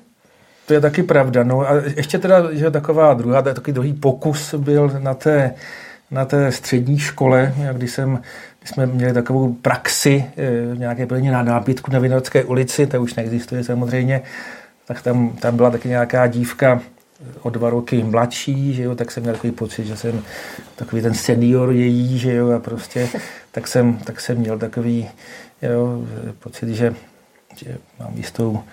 To je taky pravda. No a ještě teda, že taková druhá, takový druhý pokus byl na té, na té střední škole, když jsem jsme měli takovou praxi, eh, nějaké plně na nábytku na Vinohradské ulici, to už neexistuje samozřejmě, tak tam, tam byla taky nějaká dívka o dva roky mladší, že jo, tak jsem měl takový pocit, že jsem takový ten senior její, že jo, a prostě tak jsem, tak jsem měl takový jo, pocit, že, že mám jistou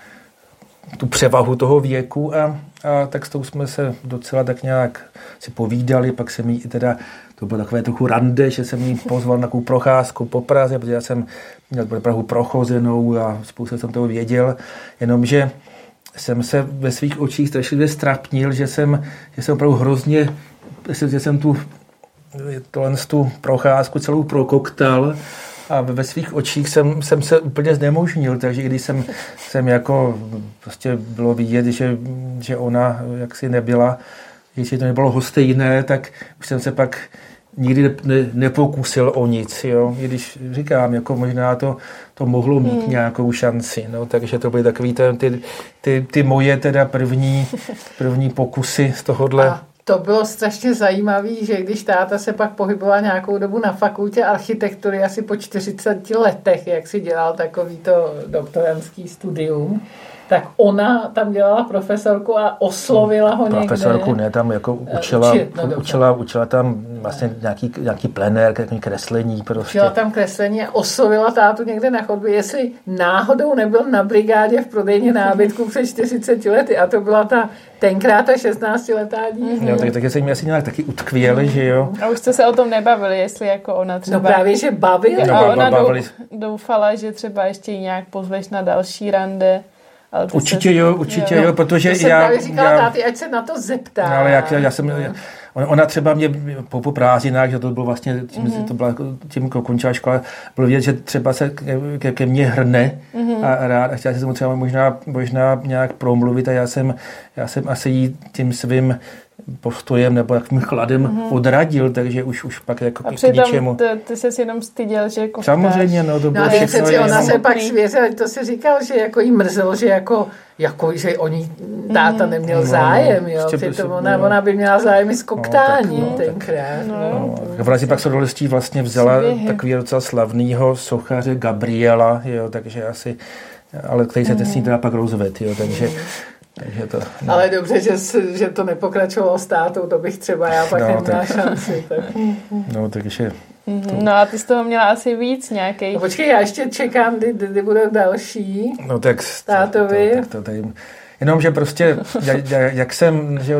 tu převahu toho věku a, a tak s tou jsme se docela tak nějak si povídali, pak jsem jí teda, to bylo takové trochu rande, že jsem jí pozval na takovou procházku po Praze, protože já jsem měl Prahu prochozenou a spoustu jsem toho věděl, jenomže jsem se ve svých očích strašlivě strapnil, že jsem, že jsem opravdu hrozně, že jsem tu, tohle tu procházku celou prokoktal a ve svých očích jsem, jsem se úplně znemožnil, takže když jsem, jsem jako prostě bylo vidět, že, že ona jaksi nebyla, jestli to nebylo hostejné, tak už jsem se pak nikdy ne, ne, nepokusil o nic, jo? I když říkám, jako možná to, to mohlo mít hmm. nějakou šanci, no, takže to byly takový ty, ty, ty moje teda první, první pokusy z tohohle. A to bylo strašně zajímavé, že když táta se pak pohyboval nějakou dobu na fakultě architektury, asi po 40 letech, jak si dělal takovýto doktorantský studium, tak ona tam dělala profesorku a oslovila ho někde. Profesorku ne, tam jako eh, učila, Uči, no, učila, učila tam vlastně nějaký, nějaký plenér, nějaký kreslení prostě. Učila tam kreslení a oslovila tátu někde na chodbě, jestli náhodou nebyl na brigádě v prodejně nábytku před 40 lety a to byla ta tenkrát ta 16 letá dívka. Jo, tak, tak se mi asi nějak taky utkvěli, že jo. A už jste se o tom nebavili, jestli jako ona třeba... No právě, že bavili. No, a ona bavili. doufala, že třeba ještě nějak pozveš na další rande. Ale určitě se... jo, určitě jo, jo protože to já... právě říkala já, táty, ať se na to zeptá. No, ale jak, já jsem... No. Ona třeba mě po, po prázdninách, že to bylo vlastně, tím, mm-hmm. to byla jako tím končila škola, bylo vidět, že třeba se ke, ke mně hrne mm-hmm. a rád a chtěla se tomu třeba možná, možná nějak promluvit a já jsem, já jsem asi jí tím svým postojem nebo jakým chladem mm-hmm. odradil, takže už, už pak jako a k, k ničemu. Ty, ty jsi jenom styděl, že jako Samozřejmě, no to bylo no, všechno. Přeci ona se pak svěřila, to si říkal, že jako jí mrzelo, že jako, jako že oni táta mm-hmm. neměl no, zájem, jo, prostě přitom ona, no. ona by měla zájem i z koktání no, tak, no, tenkrát. No, no. No. V pak se vlastně vzala takový docela slavného sochaře Gabriela, jo, takže asi ale který se mm. s ní teda pak rozvedl, jo, takže mm. Takže to, no. Ale dobře, že, že to nepokračovalo státou, to bych třeba já pak no, neměla tak, šanci. Tak. (laughs) No, takže Mm-hmm. No a ty z toho měla asi víc nějaký. No počkej, já ještě čekám, kdy, kdy budou další. No tak... Tátovi. To, to, to, tady, Jenomže prostě, jak, jak jsem že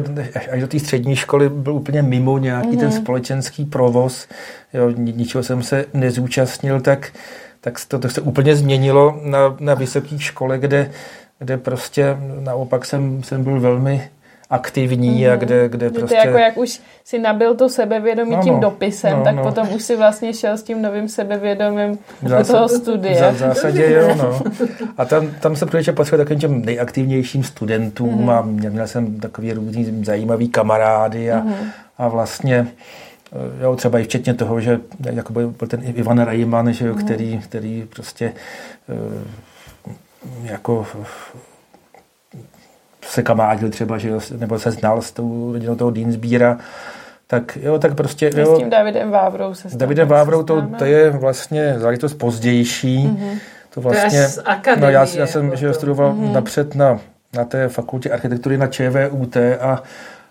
až do té střední školy byl úplně mimo nějaký mm-hmm. ten mhm. společenský provoz, jo, ničeho jsem se nezúčastnil, tak, tak to, to se úplně změnilo na, na vysoké škole, kde, kde prostě naopak jsem, jsem byl velmi aktivní mm-hmm. a mhm. kde, kde prostě... Jako jak už si nabil to sebevědomí no, tím no, dopisem, no, tak no. potom už si vlastně šel s tím novým sebevědomím do toho studia. V zásadě jo, no. (laughs) A tam, tam se protože patřil takovým těm nejaktivnějším studentům mm-hmm. a měl jsem takový různý zajímavý kamarády a, mm-hmm. a vlastně eh, jo, třeba i včetně toho, že jako byl, byl ten Ivan Rajman, že jo, mm. který, který prostě eh, jako se kamádil třeba, že nebo se znal s tou rodinou toho Deansbíra, tak jo, tak prostě... Jo, s tím Davidem Vávrou se S Davidem Vávrou to, to je vlastně záležitost pozdější. Mm-hmm. To vlastně, to je z akademie, no já, já jsem jako že studoval mm-hmm. napřed na, na té fakultě architektury na ČVUT a,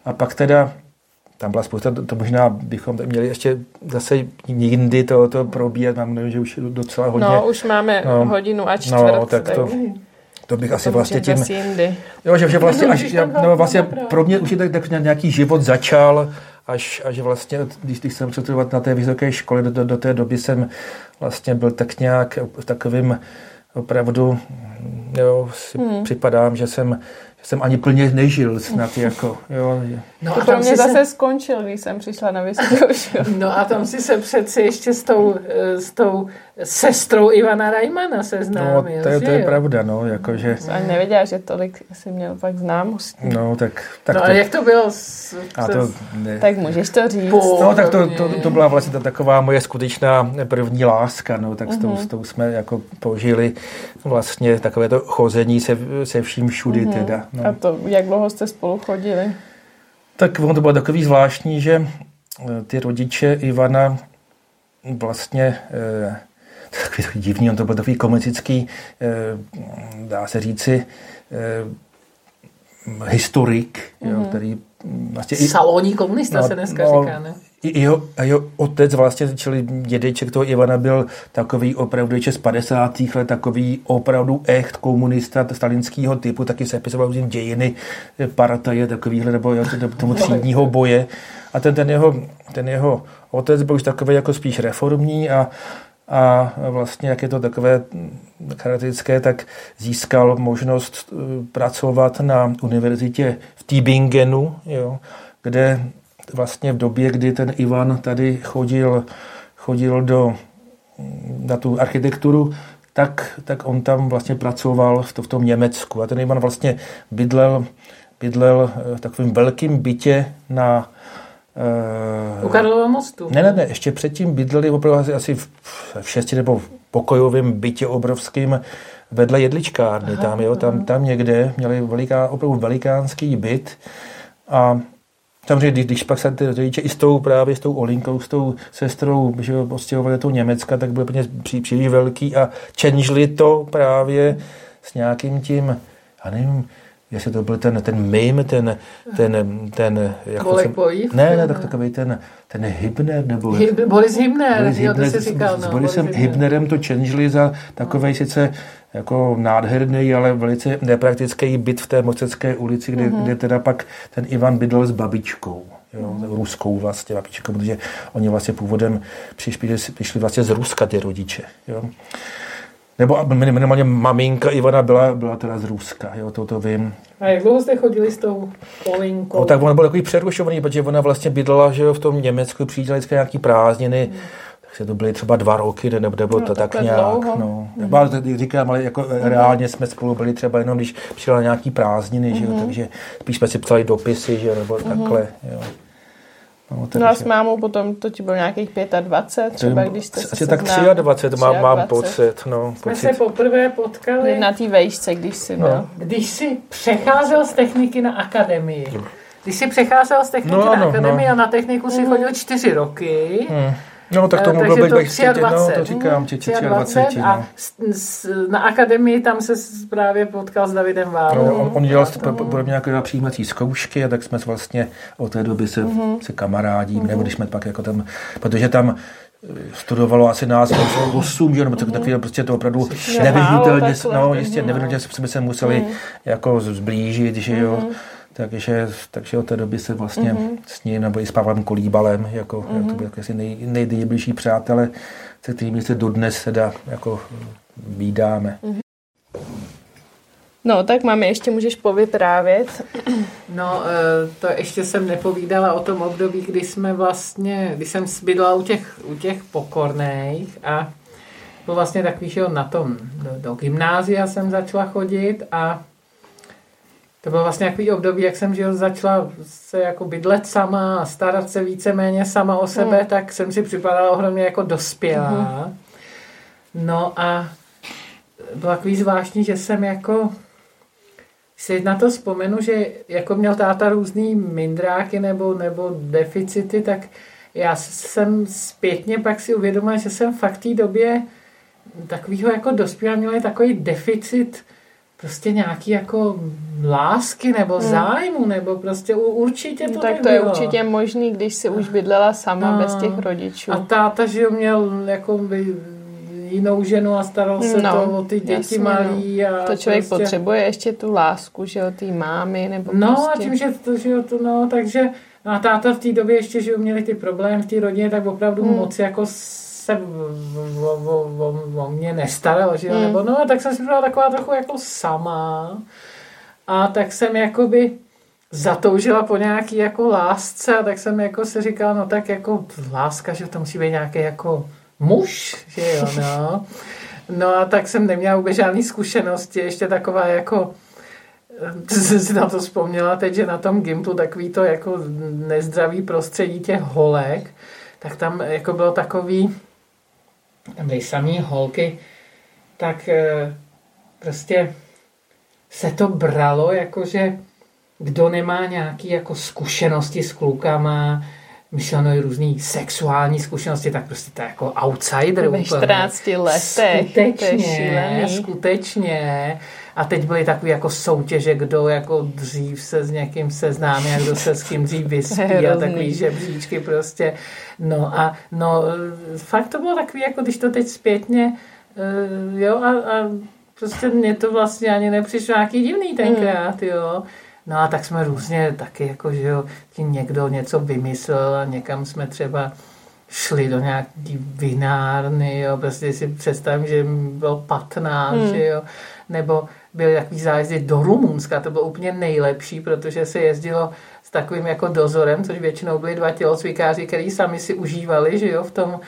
a pak teda tam byla spousta, to, možná bychom měli ještě zase jindy to, to probíhat, mám nevím, že už je docela hodně. No, už máme no, hodinu a čtvrt. No, tak to, to bych to asi vlastně tím... Jo, že, že vlastně, až, no, vlastně pro mě už je tak, tak nějaký život začal, až, až vlastně, když, když jsem studovat na té vysoké škole, do, do, do té doby jsem vlastně byl tak nějak v takovým opravdu, jo, si hmm. připadám, že jsem jsem ani plně nežil snad jako, jo. No to pro mě zase se... skončil, když jsem přišla na vysokou školu. No a tam si se přeci ještě s tou, eh, s tou sestrou Ivana Rajmana seznámil, No to je, to je pravda, no, jakože... Ani nevěděla, že tolik si měl pak známostí. No, tak... tak no a jak to bylo? S, a to, ne. Tak můžeš to říct. No, tak to, to, to byla vlastně ta taková moje skutečná první láska, no, tak s tou, mm-hmm. s tou jsme jako požili vlastně takové to chození se, se vším všudy mm-hmm. teda. No. A to, jak dlouho jste spolu chodili? Tak on to bylo takový zvláštní, že eh, ty rodiče Ivana vlastně eh, takový, divný, on to byl takový komunistický, eh, dá se říci, historik, mm-hmm. jo, mhm. který vlastně... Salonní komunista no, se dneska no, říká, ne? Jeho, a jeho otec vlastně, čili dědeček toho Ivana byl takový opravdu ještě z 50. let, takový opravdu echt komunista stalinského typu, taky se pisoval dějiny partaje takovýhle, nebo tomu třídního boje. A ten, ten, jeho, ten jeho otec byl už takový jako spíš reformní a, a vlastně, jak je to takové charakteristické, tak získal možnost eh, pracovat na univerzitě v Tübingenu, jo, kde vlastně v době, kdy ten Ivan tady chodil, chodil do, na tu architekturu, tak, tak on tam vlastně pracoval v, to, v tom Německu. A ten Ivan vlastně bydlel, bydlel v takovém velkém bytě na u Karlova mostu? Ne, ne, ne, ještě předtím bydleli opravdu asi, asi v, v šesti nebo v pokojovém bytě obrovským vedle jedličkárny. Aha, tam, jo, tam, tam někde měli veliká, opravdu velikánský byt a Samozřejmě, když, když pak se ty rodiče i s tou právě s tou Olinkou, s tou sestrou, že postěhovali do Německa, tak byl úplně pří, příliš velký a čenžli to právě s nějakým tím, já nevím, jestli to byl ten, ten mim, ten, ten, ten jako jsem, ne, ne, tak takový ten, ten Hybner, nebo... Hib, Boris Hybner, Boris Hybner, jo, to si říkal, no, s Borisem Boris Hybnerem to čenžili za takový sice jako nádherný, ale velice nepraktický byt v té Mocecké ulici, kde, mm-hmm. kde teda pak ten Ivan bydlel s babičkou. Jo, mm. ruskou vlastně babičkou, protože oni vlastně původem přišli, přišli vlastně z Ruska ty rodiče. Jo. Nebo minimálně maminka Ivana byla, byla teda z Ruska, jo, to, to vím. A jak dlouho jste chodili s tou Polinkou? No, tak ona byl takový přerušovaný, protože ona vlastně bydlela že jo, v tom Německu, přijížděla nějaký prázdniny, hmm takže to byly třeba dva roky, nebo, nebo no, to tak nějak. Dlouho. No. Mm-hmm. Říkám, ale jako mm-hmm. reálně jsme spolu byli třeba jenom, když přijela nějaký prázdniny, mm-hmm. že jo, mhm. takže spíš jsme si psali dopisy, že jo, nebo mm-hmm. takhle, jo. No, no a s mámou potom to ti bylo nějakých 25 třeba, když jste se tak 23 mám, mám pocit. No, Jsme pocit. se poprvé potkali. Na té vejšce, když jsi no. byl. Když jsi přecházel z techniky na akademii. Když jsi přecházel z techniky no, na no, akademii no. a na techniku si chodil čtyři roky, hmm. No, tak tomu bylo bych, bych no, to říkám, či 23. A no. na akademii tam se právě potkal s Davidem Válou. No, on, on dělal podobně jako přijímací zkoušky a tak jsme vlastně od té doby se, mm-hmm. se kamarádím, mm-hmm. nebo když jsme pak jako tam, protože tam studovalo asi nás 8, že, nebo tak, takový, prostě to opravdu nevyhnutelně, no, jistě, nevyhnutelně jsme se museli mm. jako zblížit, že jo. Mm. Takže, takže od té doby se vlastně mm-hmm. s ním, nebo i s Pavlem Kolíbalem, jako, mm-hmm. to byly asi nej, nejbližší přátelé, se kterými se dodnes teda jako vídáme. Mm-hmm. No, tak máme ještě můžeš povyprávět. No, eh, to ještě jsem nepovídala o tom období, kdy jsme vlastně, kdy jsem bydla u těch, u těch pokorných a byl vlastně takový, že na tom, do, do gymnázia jsem začala chodit a to bylo vlastně takový období, jak jsem že začala se jako bydlet sama a starat se víceméně sama o sebe, hmm. tak jsem si připadala ohromně jako dospělá. Hmm. No a bylo takový zvláštní, že jsem jako si na to vzpomenu, že jako měl táta různý mindráky nebo, nebo deficity, tak já jsem zpětně pak si uvědomila, že jsem fakt v té době takovýho jako dospělá měl takový deficit prostě nějaký jako lásky nebo hmm. zájmu, nebo prostě určitě to no, Tak nebylo. to je určitě možný, když si už bydlela sama no. bez těch rodičů. A táta, že měl jako by jinou ženu a staral se no, to o ty děti jasně, malý. No. A to člověk prostě... potřebuje ještě tu lásku, že jo, té mámy, nebo No prostě... a tím, že to, že jo, to, no, takže a táta v té době ještě, že jo, měli ty problémy v té rodině, tak opravdu hmm. moc jako se o, o, o, o mě nestaral, že jo, hmm. nebo no, tak jsem si byla taková trochu jako sama a tak jsem jakoby zatoužila po nějaký jako lásce a tak jsem jako si říkala, no tak jako láska, že to musí být nějaký jako muž, že jo, no. No a tak jsem neměla vůbec žádné zkušenosti, ještě taková jako (laughs) jsem si na to vzpomněla teď, že na tom Gimplu takový to jako nezdravý prostředí těch holek, tak tam jako bylo takový, tam byly samý holky, tak eh, prostě se to bralo, jakože kdo nemá nějaký jako zkušenosti s klukama, myšleno i různý sexuální zkušenosti, tak prostě to je jako outsider. Ve 14 letech. Skutečně, skutečně. A teď byly takové jako soutěže, kdo jako dřív se s někým seznámí a kdo se s kým dřív vyspí a (laughs) takový žebříčky prostě. No a no, fakt to bylo takový, jako když to teď zpětně, uh, jo, a, a prostě mě to vlastně ani nepřišlo nějaký divný tenkrát, jo. No a tak jsme různě taky, jako, že jo, někdo něco vymyslel a někam jsme třeba šli do nějaký vinárny, jo, prostě si představím, že bylo 15, hmm. že jo, nebo byly takový zájezdy do Rumunska, to bylo úplně nejlepší, protože se jezdilo s takovým jako dozorem, což většinou byli dva tělocvikáři, který sami si užívali, že jo, v tom,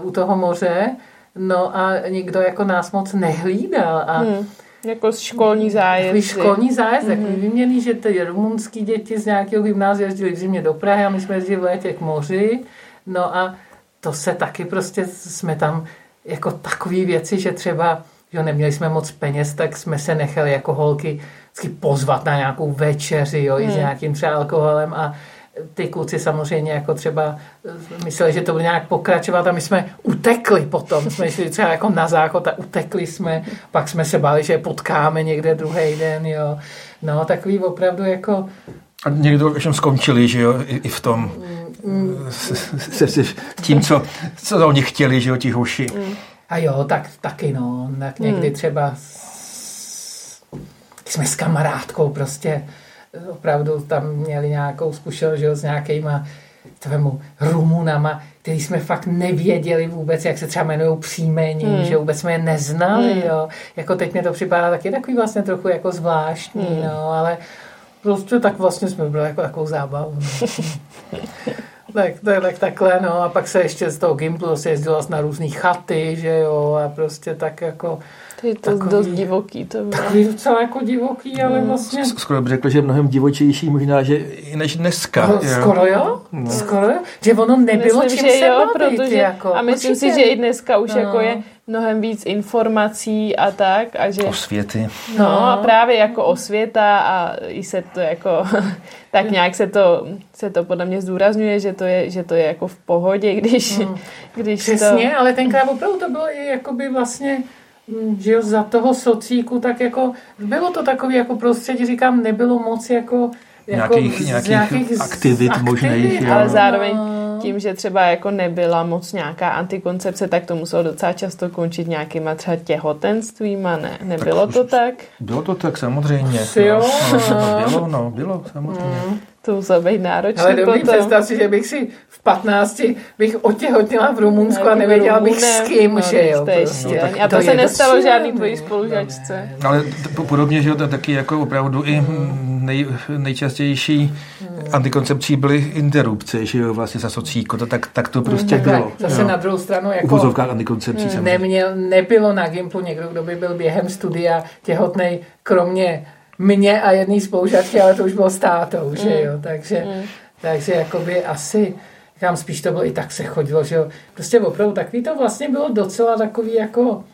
u toho moře, no a nikdo jako nás moc nehlídal a hmm jako školní zájezd. Takový školní zájezd, mm-hmm. takový vyměný, že ty rumunský děti z nějakého gymnázia jezdili v zimě do Prahy a my jsme jezdili v létě k moři. No a to se taky prostě, jsme tam jako takové věci, že třeba, že neměli jsme moc peněz, tak jsme se nechali jako holky pozvat na nějakou večeři, jo, mm. i s hmm. nějakým třeba alkoholem a ty kluci samozřejmě jako třeba eh, mysleli, že to bude nějak pokračovat a my jsme utekli potom. Jsme šli třeba jako na záchod a utekli jsme, pak jsme se báli, že je potkáme někde druhý den, jo. No, takový opravdu jako... A někdo všem skončili, že jo, i, i v tom, mm, se, se, tím, co, co oni chtěli, že jo, ti hoši. Mm. A jo, tak taky, no, tak někdy mm. třeba s, jsme s kamarádkou prostě opravdu tam měli nějakou zkušenost že, s nějakýma tvemu Rumunama, který jsme fakt nevěděli vůbec, jak se třeba jmenují příjmení, hmm. že vůbec jsme je neznali, hmm. jo. Jako teď mě to připadá taky takový vlastně trochu jako zvláštní, hmm. no, ale prostě tak vlastně jsme byli jako takovou zábavu. No. (laughs) tak, tak, tak, takhle, no. A pak se ještě z toho Gimplu se jezdilo na různé chaty, že jo, a prostě tak jako to je to takový, dost divoký. To bylo. Takový docela jako divoký, ale no. vlastně... Skoro bych řekl, že je mnohem divočejší možná, že i než dneska. No, jo. Skoro jo? No. Skoro jo? Že ono nebylo myslím, čím že se jo, bavit, protože, jako, A myslím určitě. si, že i dneska už no. jako je mnohem víc informací a tak. A že, Osvěty. No, no a právě jako osvěta a i se to jako, (laughs) tak nějak se to, se to podle mě zdůrazňuje, že to je, že to je jako v pohodě, když, hmm. když Přesně, to... ale tenkrát opravdu to bylo i jakoby vlastně že jo, za toho socíku, tak jako bylo to takový jako prostředí, říkám, nebylo moc jako, jako nějakých, nějakých, nějakých aktivit, aktivit možných. Ale zároveň tím, že třeba jako nebyla moc nějaká antikoncepce, tak to muselo docela často končit nějakýma třeba těhotenstvíma, ne? Nebylo Tak to tak? Bylo to tak samozřejmě. Asi jo. No, no, bylo, no, bylo samozřejmě. To muselo být náročný Ale dobrý, potom. představ si, že bych si v 15 bych otěhotněla v Rumunsku a nevěděla bych s kým, No, že jo. to prostě. šílený. A to je se nestalo docela žádný tvojí spolužačce. Ne, ne. Ale podobně, že jo, to taky jako opravdu i mm, nej, nejčastější antikoncepcí byly interrupce, že jo, vlastně za socíko, to, tak, tak to prostě Tak, bylo. zase jo. na druhou stranu jako antikoncepcí samozřejmě. neměl, nebylo na Gimplu někdo, kdo by byl během studia těhotnej, kromě mě a jedné spolužačky, ale to už bylo s tátou, že jo, takže, takže jakoby asi, říkám, spíš to bylo i tak se chodilo, že jo, prostě opravdu takový to vlastně bylo docela takový jako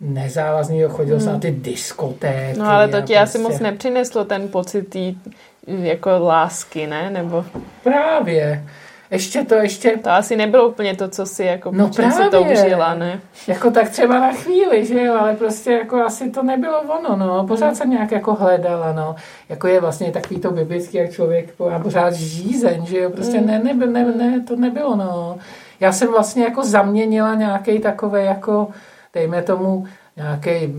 nezávazný, jo, chodil se na ty diskotéky. No ale to ti asi prostě- moc nepřineslo ten pocit tý, jako lásky, ne? Nebo Právě. Ještě to, ještě to asi nebylo úplně to, co si jako No si to právě. užila, ne? Jako tak třeba na chvíli, že jo, ale prostě jako asi to nebylo ono, no. Pořád jsem nějak jako hledala, no. Jako je vlastně takový to biblický, jak člověk má pořád žízeň, že jo, prostě ne, ne, ne, ne, to nebylo, no. Já jsem vlastně jako zaměnila nějaký takový jako, dejme tomu, nějaký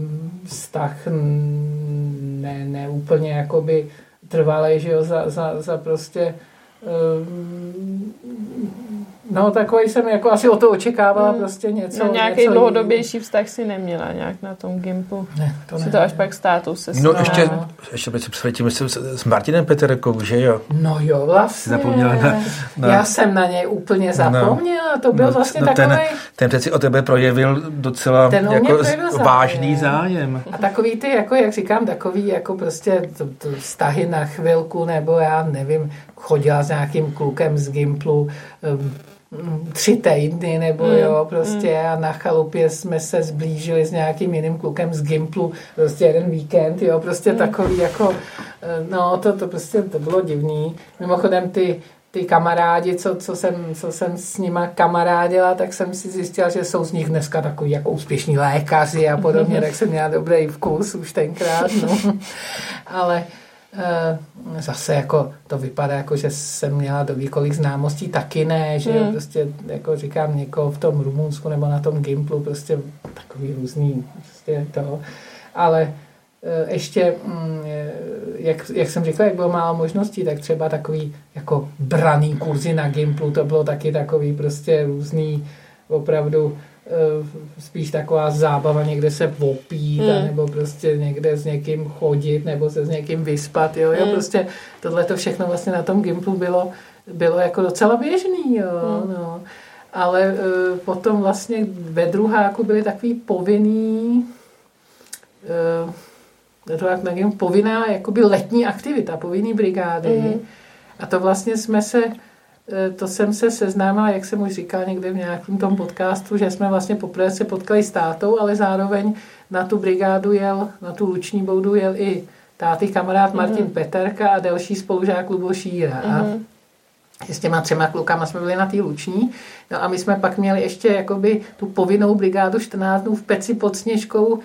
vztah mm, ne, ne úplně jakoby trvalý, že jo, za, za, za prostě um, No, takový jsem jako asi o to očekávala Mm. prostě něco. No nějaký něco dlouhodobější vztah si neměla nějak na tom Gimplu. Ne, to Si ne. to až pak státu se No ještě, ještě bych si předtím s, s Martinem Peterkou, že jo? No jo, vlastně. Zapomněla na- na- Já jsem na něj úplně zapomněla. To byl No, vlastně no, takový... ten, ten přeci o tebe projevil docela Ten jako projevil zájem. vážný zájem. A takový ty, jako jak říkám, takový jako prostě to, to vztahy na chvilku, nebo já nevím, chodila s nějakým klukem z Gimplu um, tři týdny, nebo Mm, jo, prostě a na chalupě jsme se zblížili s nějakým jiným klukem z Gimplu, prostě jeden víkend, jo, prostě Mm. takový jako, eh, no to, to prostě, to bylo divný. Mimochodem ty, ty kamarádi, co, co, jsem, co jsem s nima kamarádila, tak jsem si zjistila, že jsou z nich dneska takový jako úspěšní lékaři a podobně, (laughs) tak jsem měla dobrý vkus už tenkrát, no. (laughs) Ale zase jako to vypadá jako, že jsem měla do kolik známostí, taky ne, že jo, Hmm. prostě jako říkám někoho v tom Rumunsku nebo na tom Gimplu, prostě takový různý, prostě to, ale eh, ještě, mm, eh, jak, jak jsem říkal, jak bylo málo možností, tak třeba takový jako braný kurzy na Gimplu, to bylo taky takový prostě různý, opravdu eh, spíš taková zábava někde se opít, Mm. mm. nebo prostě někde s někým chodit, nebo se s někým vyspat, jo, jo, Mm. prostě tohle to všechno vlastně na tom Gimplu bylo, bylo jako docela běžný, jo, Mm. no. Ale eh, potom vlastně ve druháku byly takový povinný eh, druhák na Gimplu, povinná jakoby letní aktivita, povinný brigády. Mhm. A to vlastně jsme se, eh, to jsem se seznámila, jak jsem už říkal někde v nějakém tom podcastu, že jsme vlastně poprvé se potkali s tátou, ale zároveň na tu brigádu jel, na tu luční boudu jel i táty kamarád Martin Peterka a další spolužák Luboš Šíra. A Mhm. s těma třema klukama jsme byli na té luční. No a my jsme pak měli ještě jakoby tu povinnou brigádu 14 dnů v peci pod Sněžkou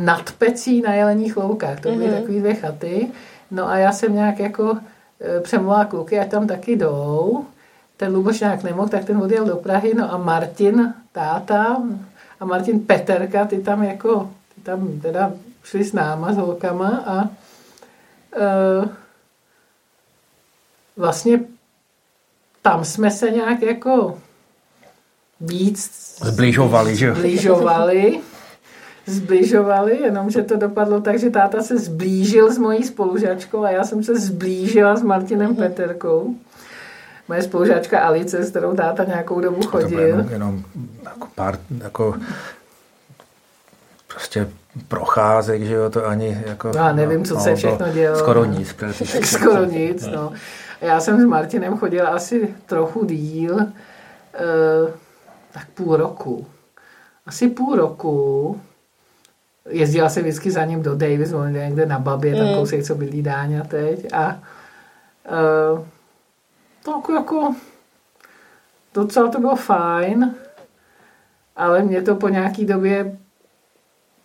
nad pecí na Jeleních loukách. To byly Mhm. mm-hmm. takové dvě chaty. No a já jsem nějak jako e, přemluvila kluky, ať tam taky jdou. Ten Luboš nějak nemohl, tak ten odjel do Prahy. No a Martin, táta a Martin Peterka, ty tam jako, ty tam teda šli s náma, s holkama a e, vlastně tam jsme se nějak jako víc Zbližovali, že jo? zbližovali, zbližovali, jenomže to dopadlo tak, že táta se zblížil s mojí spolužačkou a já jsem se zblížila s Martinem Peterkou. Moje spolužáčka Alice, s kterou táta nějakou dobu chodil. jenom, jenom jako pár, jako prostě procházek, že jo, to ani jako... No a nevím, co se to všechno dělo. Skoro nic. (laughs) Skoro nic, no. Já jsem s Martinem chodila asi trochu díl, eh, tak půl roku. Asi půl roku. Jezdila se vždycky za ním do Davis, on je někde na Babě, tam Mm. kousek, co bydlí Dáňa teď. A eh, tak jako docela to bylo fajn, ale mě to po nějaký době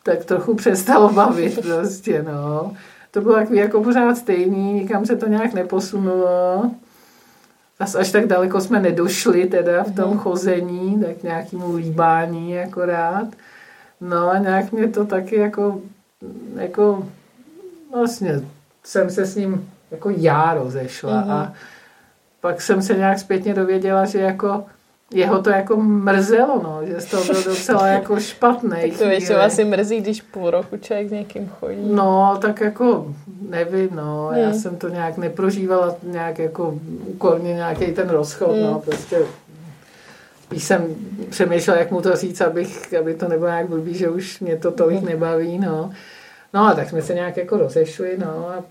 tak trochu přestalo bavit prostě, no. To bylo takový jako pořád stejný, nikam se to nějak neposunulo. až, až tak daleko jsme nedošli teda v tom chození, tak nějakému líbání akorát. No a nějak mě to taky jako, jako vlastně jsem se s ním jako já rozešla mm-hmm. a pak jsem se nějak zpětně dověděla, že jako jeho to jako mrzelo, no, že z toho byl docela (laughs) jako špatný. tak to většinou asi mrzí, když půl roku člověk s někým chodí. No, tak jako nevím, no, hmm. já jsem to nějak neprožívala nějak jako úkorně nějaký ten rozchod, no, hmm. no, prostě spíš jsem přemýšlela, jak mu to říct, abych, aby to nebylo nějak blbý, že už mě to tolik hmm. nebaví, no. No a tak jsme se nějak jako rozešli, no a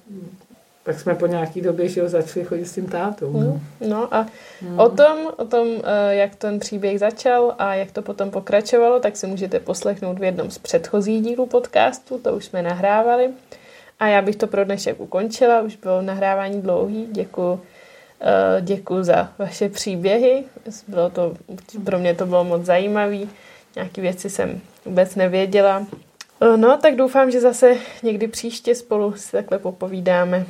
pak jsme po nějaký době že ho, začali chodit s tím tátou. No, hmm. no a hmm. o tom, o tom, eh, jak ten příběh začal a jak to potom pokračovalo, tak si můžete poslechnout v jednom z předchozích dílů podcastu, to už jsme nahrávali. A já bych to pro dnešek ukončila, už bylo nahrávání dlouhý, děkuji děkuji za vaše příběhy. Bylo to, pro mě to bylo moc zajímavé. Nějaké věci jsem vůbec nevěděla. Eh, no, tak doufám, že zase někdy příště spolu si takhle popovídáme.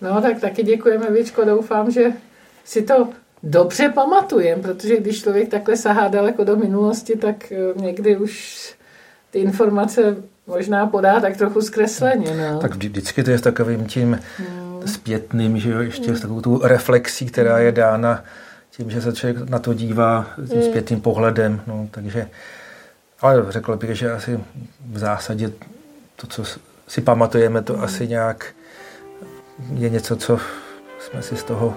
No, tak taky děkujeme, Vičko. Doufám, že si to dobře pamatujeme, protože když člověk takhle sahá daleko do minulosti, tak eh, někdy už ty informace možná podá tak trochu zkresleně. No. Tak vždycky to je s takovým tím hmm. Zpětným, že jo, ještě hmm. s takovou tu reflexí, která je dána tím, že se člověk na to dívá tím hmm. zpětným pohledem. No, takže, ale řekl bych, že asi v zásadě to, co si pamatujeme, to hmm. asi nějak je něco, co jsme si z toho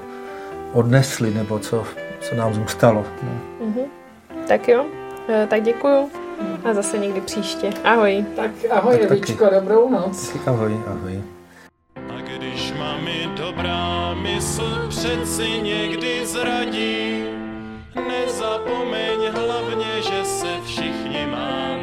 odnesli, nebo co, co nám zůstalo. No. Mm-hmm. Tak jo, e, tak děkuju a zase někdy příště. Ahoj. Tak ahoj, tak Evičko, dobrou noc. Taky ahoj, ahoj. Mysl přeci někdy zradí, nezapomeň hlavně, že se všichni má